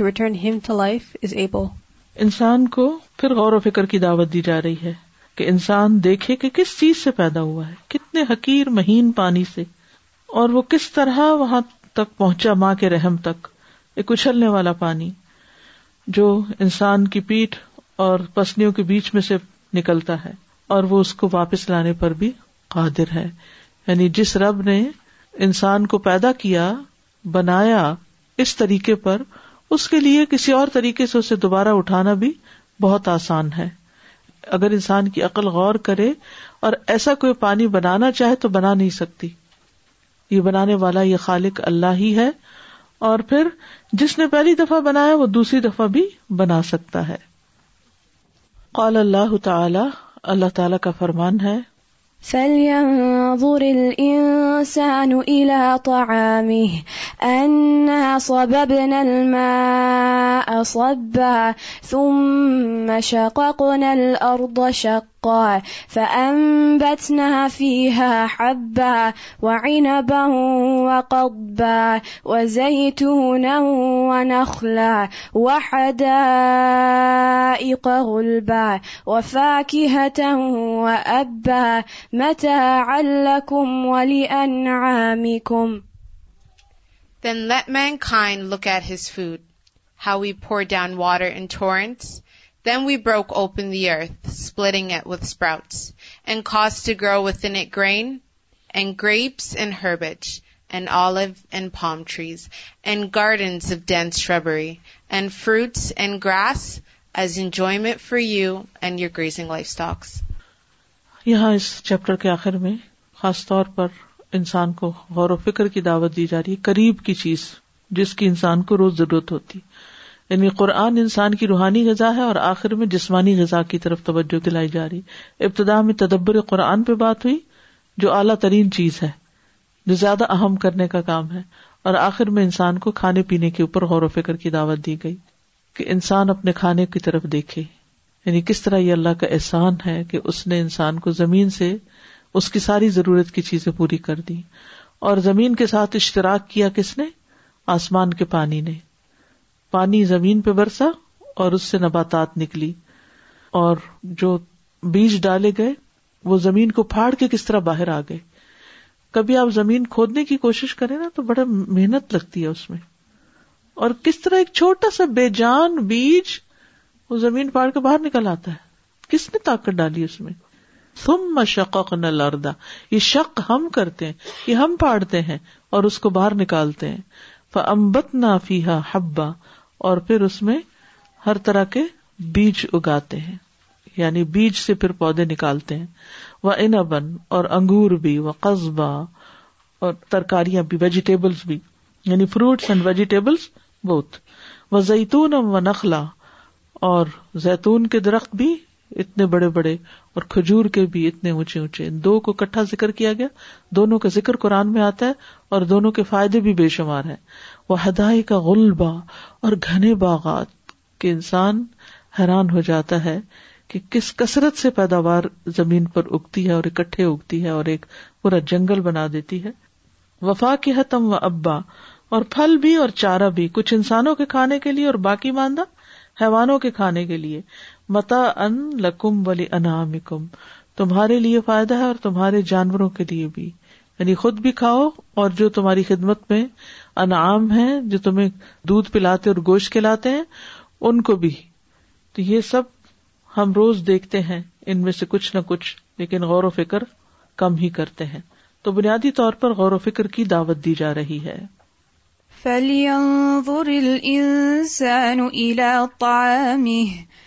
to to return him life is able انسان کو پھر غور و فکر کی دعوت دی جا رہی ہے کہ انسان دیکھے کہ کس چیز سے پیدا ہوا ہے کتنے حقیر مہین پانی سے اور وہ کس طرح وہاں تک پہنچا ماں کے رحم تک ایک اچھلنے والا پانی جو انسان کی پیٹ اور پسنیوں کے بیچ میں سے نکلتا ہے اور وہ اس کو واپس لانے پر بھی قادر ہے یعنی جس رب نے انسان کو پیدا کیا بنایا اس طریقے پر اس کے لیے کسی اور طریقے سے اسے دوبارہ اٹھانا بھی بہت آسان ہے اگر انسان کی عقل غور کرے اور ایسا کوئی پانی بنانا چاہے تو بنا نہیں سکتی یہ بنانے والا یہ خالق اللہ ہی ہے اور پھر جس نے پہلی دفعہ بنایا وہ دوسری دفعہ بھی بنا سکتا ہے قال اللہ تعالی اللہ تعالی کا فرمان ہے فلينظر الإنسان إلى طعامه أنا صببنا الماء صبا ثم شققنا الأرض شقا شقا فأنبتنا فيها حبا وعنبا وقضبا وزيتونا ونخلا وحدائق غلبا وفاكهة وأبا متاعا لكم ولأنعامكم Then let mankind look at his food, how we pour down water in torrents, Then we broke open the earth, splitting it with sprouts, and caused to grow within it grain, and grapes, and herbage, and olive, and palm trees, and gardens of dense shrubbery, and fruits, and grass, as enjoyment for you and your grazing livestock. یہاں اس chapter کے آخر میں خاص طور پر انسان کو غور و فکر کی دعوت دی جا رہی ہے قریب کی چیز جس کی انسان کو روز ضرورت ہوتی ہے یعنی قرآن انسان کی روحانی غذا ہے اور آخر میں جسمانی غذا کی طرف توجہ دلائی جا رہی ابتدا میں تدبر قرآن پہ بات ہوئی جو اعلیٰ ترین چیز ہے جو زیادہ اہم کرنے کا کام ہے اور آخر میں انسان کو کھانے پینے کے اوپر غور و فکر کی دعوت دی گئی کہ انسان اپنے کھانے کی طرف دیکھے یعنی کس طرح یہ اللہ کا احسان ہے کہ اس نے انسان کو زمین سے اس کی ساری ضرورت کی چیزیں پوری کر دی اور زمین کے ساتھ اشتراک کیا کس نے آسمان کے پانی نے پانی زمین پہ برسا اور اس سے نباتات نکلی اور جو بیج ڈالے گئے وہ زمین کو پھاڑ کے کس طرح باہر آ گئے کبھی آپ زمین کھودنے کی کوشش کریں نا تو بڑا محنت لگتی ہے اس میں اور کس طرح ایک چھوٹا سا بے جان بیج وہ زمین پھاڑ کے باہر نکل آتا ہے کس نے طاقت ڈالی اس میں تم شق نہ اور یہ شک ہم کرتے ہیں یہ ہم پاڑتے ہیں اور اس کو باہر نکالتے ہیں امبت نہ فیحا ہبا اور پھر اس میں ہر طرح کے بیج اگاتے ہیں یعنی بیج سے پھر پودے نکالتے ہیں وہ انبن اور انگور بھی وہ قصبہ اور ترکاریاں بھی ویجیٹیبلس بھی یعنی فروٹس اینڈ ویجیٹیبلس بہت وہ زیتون و نخلا اور زیتون کے درخت بھی اتنے بڑے بڑے اور کھجور کے بھی اتنے اونچے اونچے دو کو کٹھا ذکر کیا گیا دونوں کا ذکر قرآن میں آتا ہے اور دونوں کے فائدے بھی بے شمار ہیں وہ ہدائی کا غلبہ اور گھنے باغات کے انسان حیران ہو جاتا ہے کہ کس کثرت سے پیداوار زمین پر اگتی ہے اور اکٹھے اگتی ہے اور ایک پورا جنگل بنا دیتی ہے وفا کی حتم و ابا اور پھل بھی اور چارہ بھی کچھ انسانوں کے کھانے کے لیے اور باقی ماندہ حیوانوں کے کھانے کے لیے متا ان لکم انام انامکم تمہارے لیے فائدہ ہے اور تمہارے جانوروں کے لیے بھی یعنی خود بھی کھاؤ اور جو تمہاری خدمت میں انعام ہیں جو تمہیں دودھ پلاتے اور گوشت کھلاتے ہیں ان کو بھی تو یہ سب ہم روز دیکھتے ہیں ان میں سے کچھ نہ کچھ لیکن غور و فکر کم ہی کرتے ہیں تو بنیادی طور پر غور و فکر کی دعوت دی جا رہی ہے فَلْيَنظُرِ الْإِنسَانُ طَعَامِهِ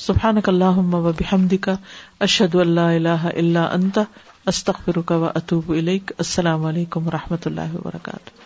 سبحان اللہ حمدہ ارشد اللہ اللہ انت استخر و اطوب علیک السلام علیکم و رحمۃ اللہ وبرکاتہ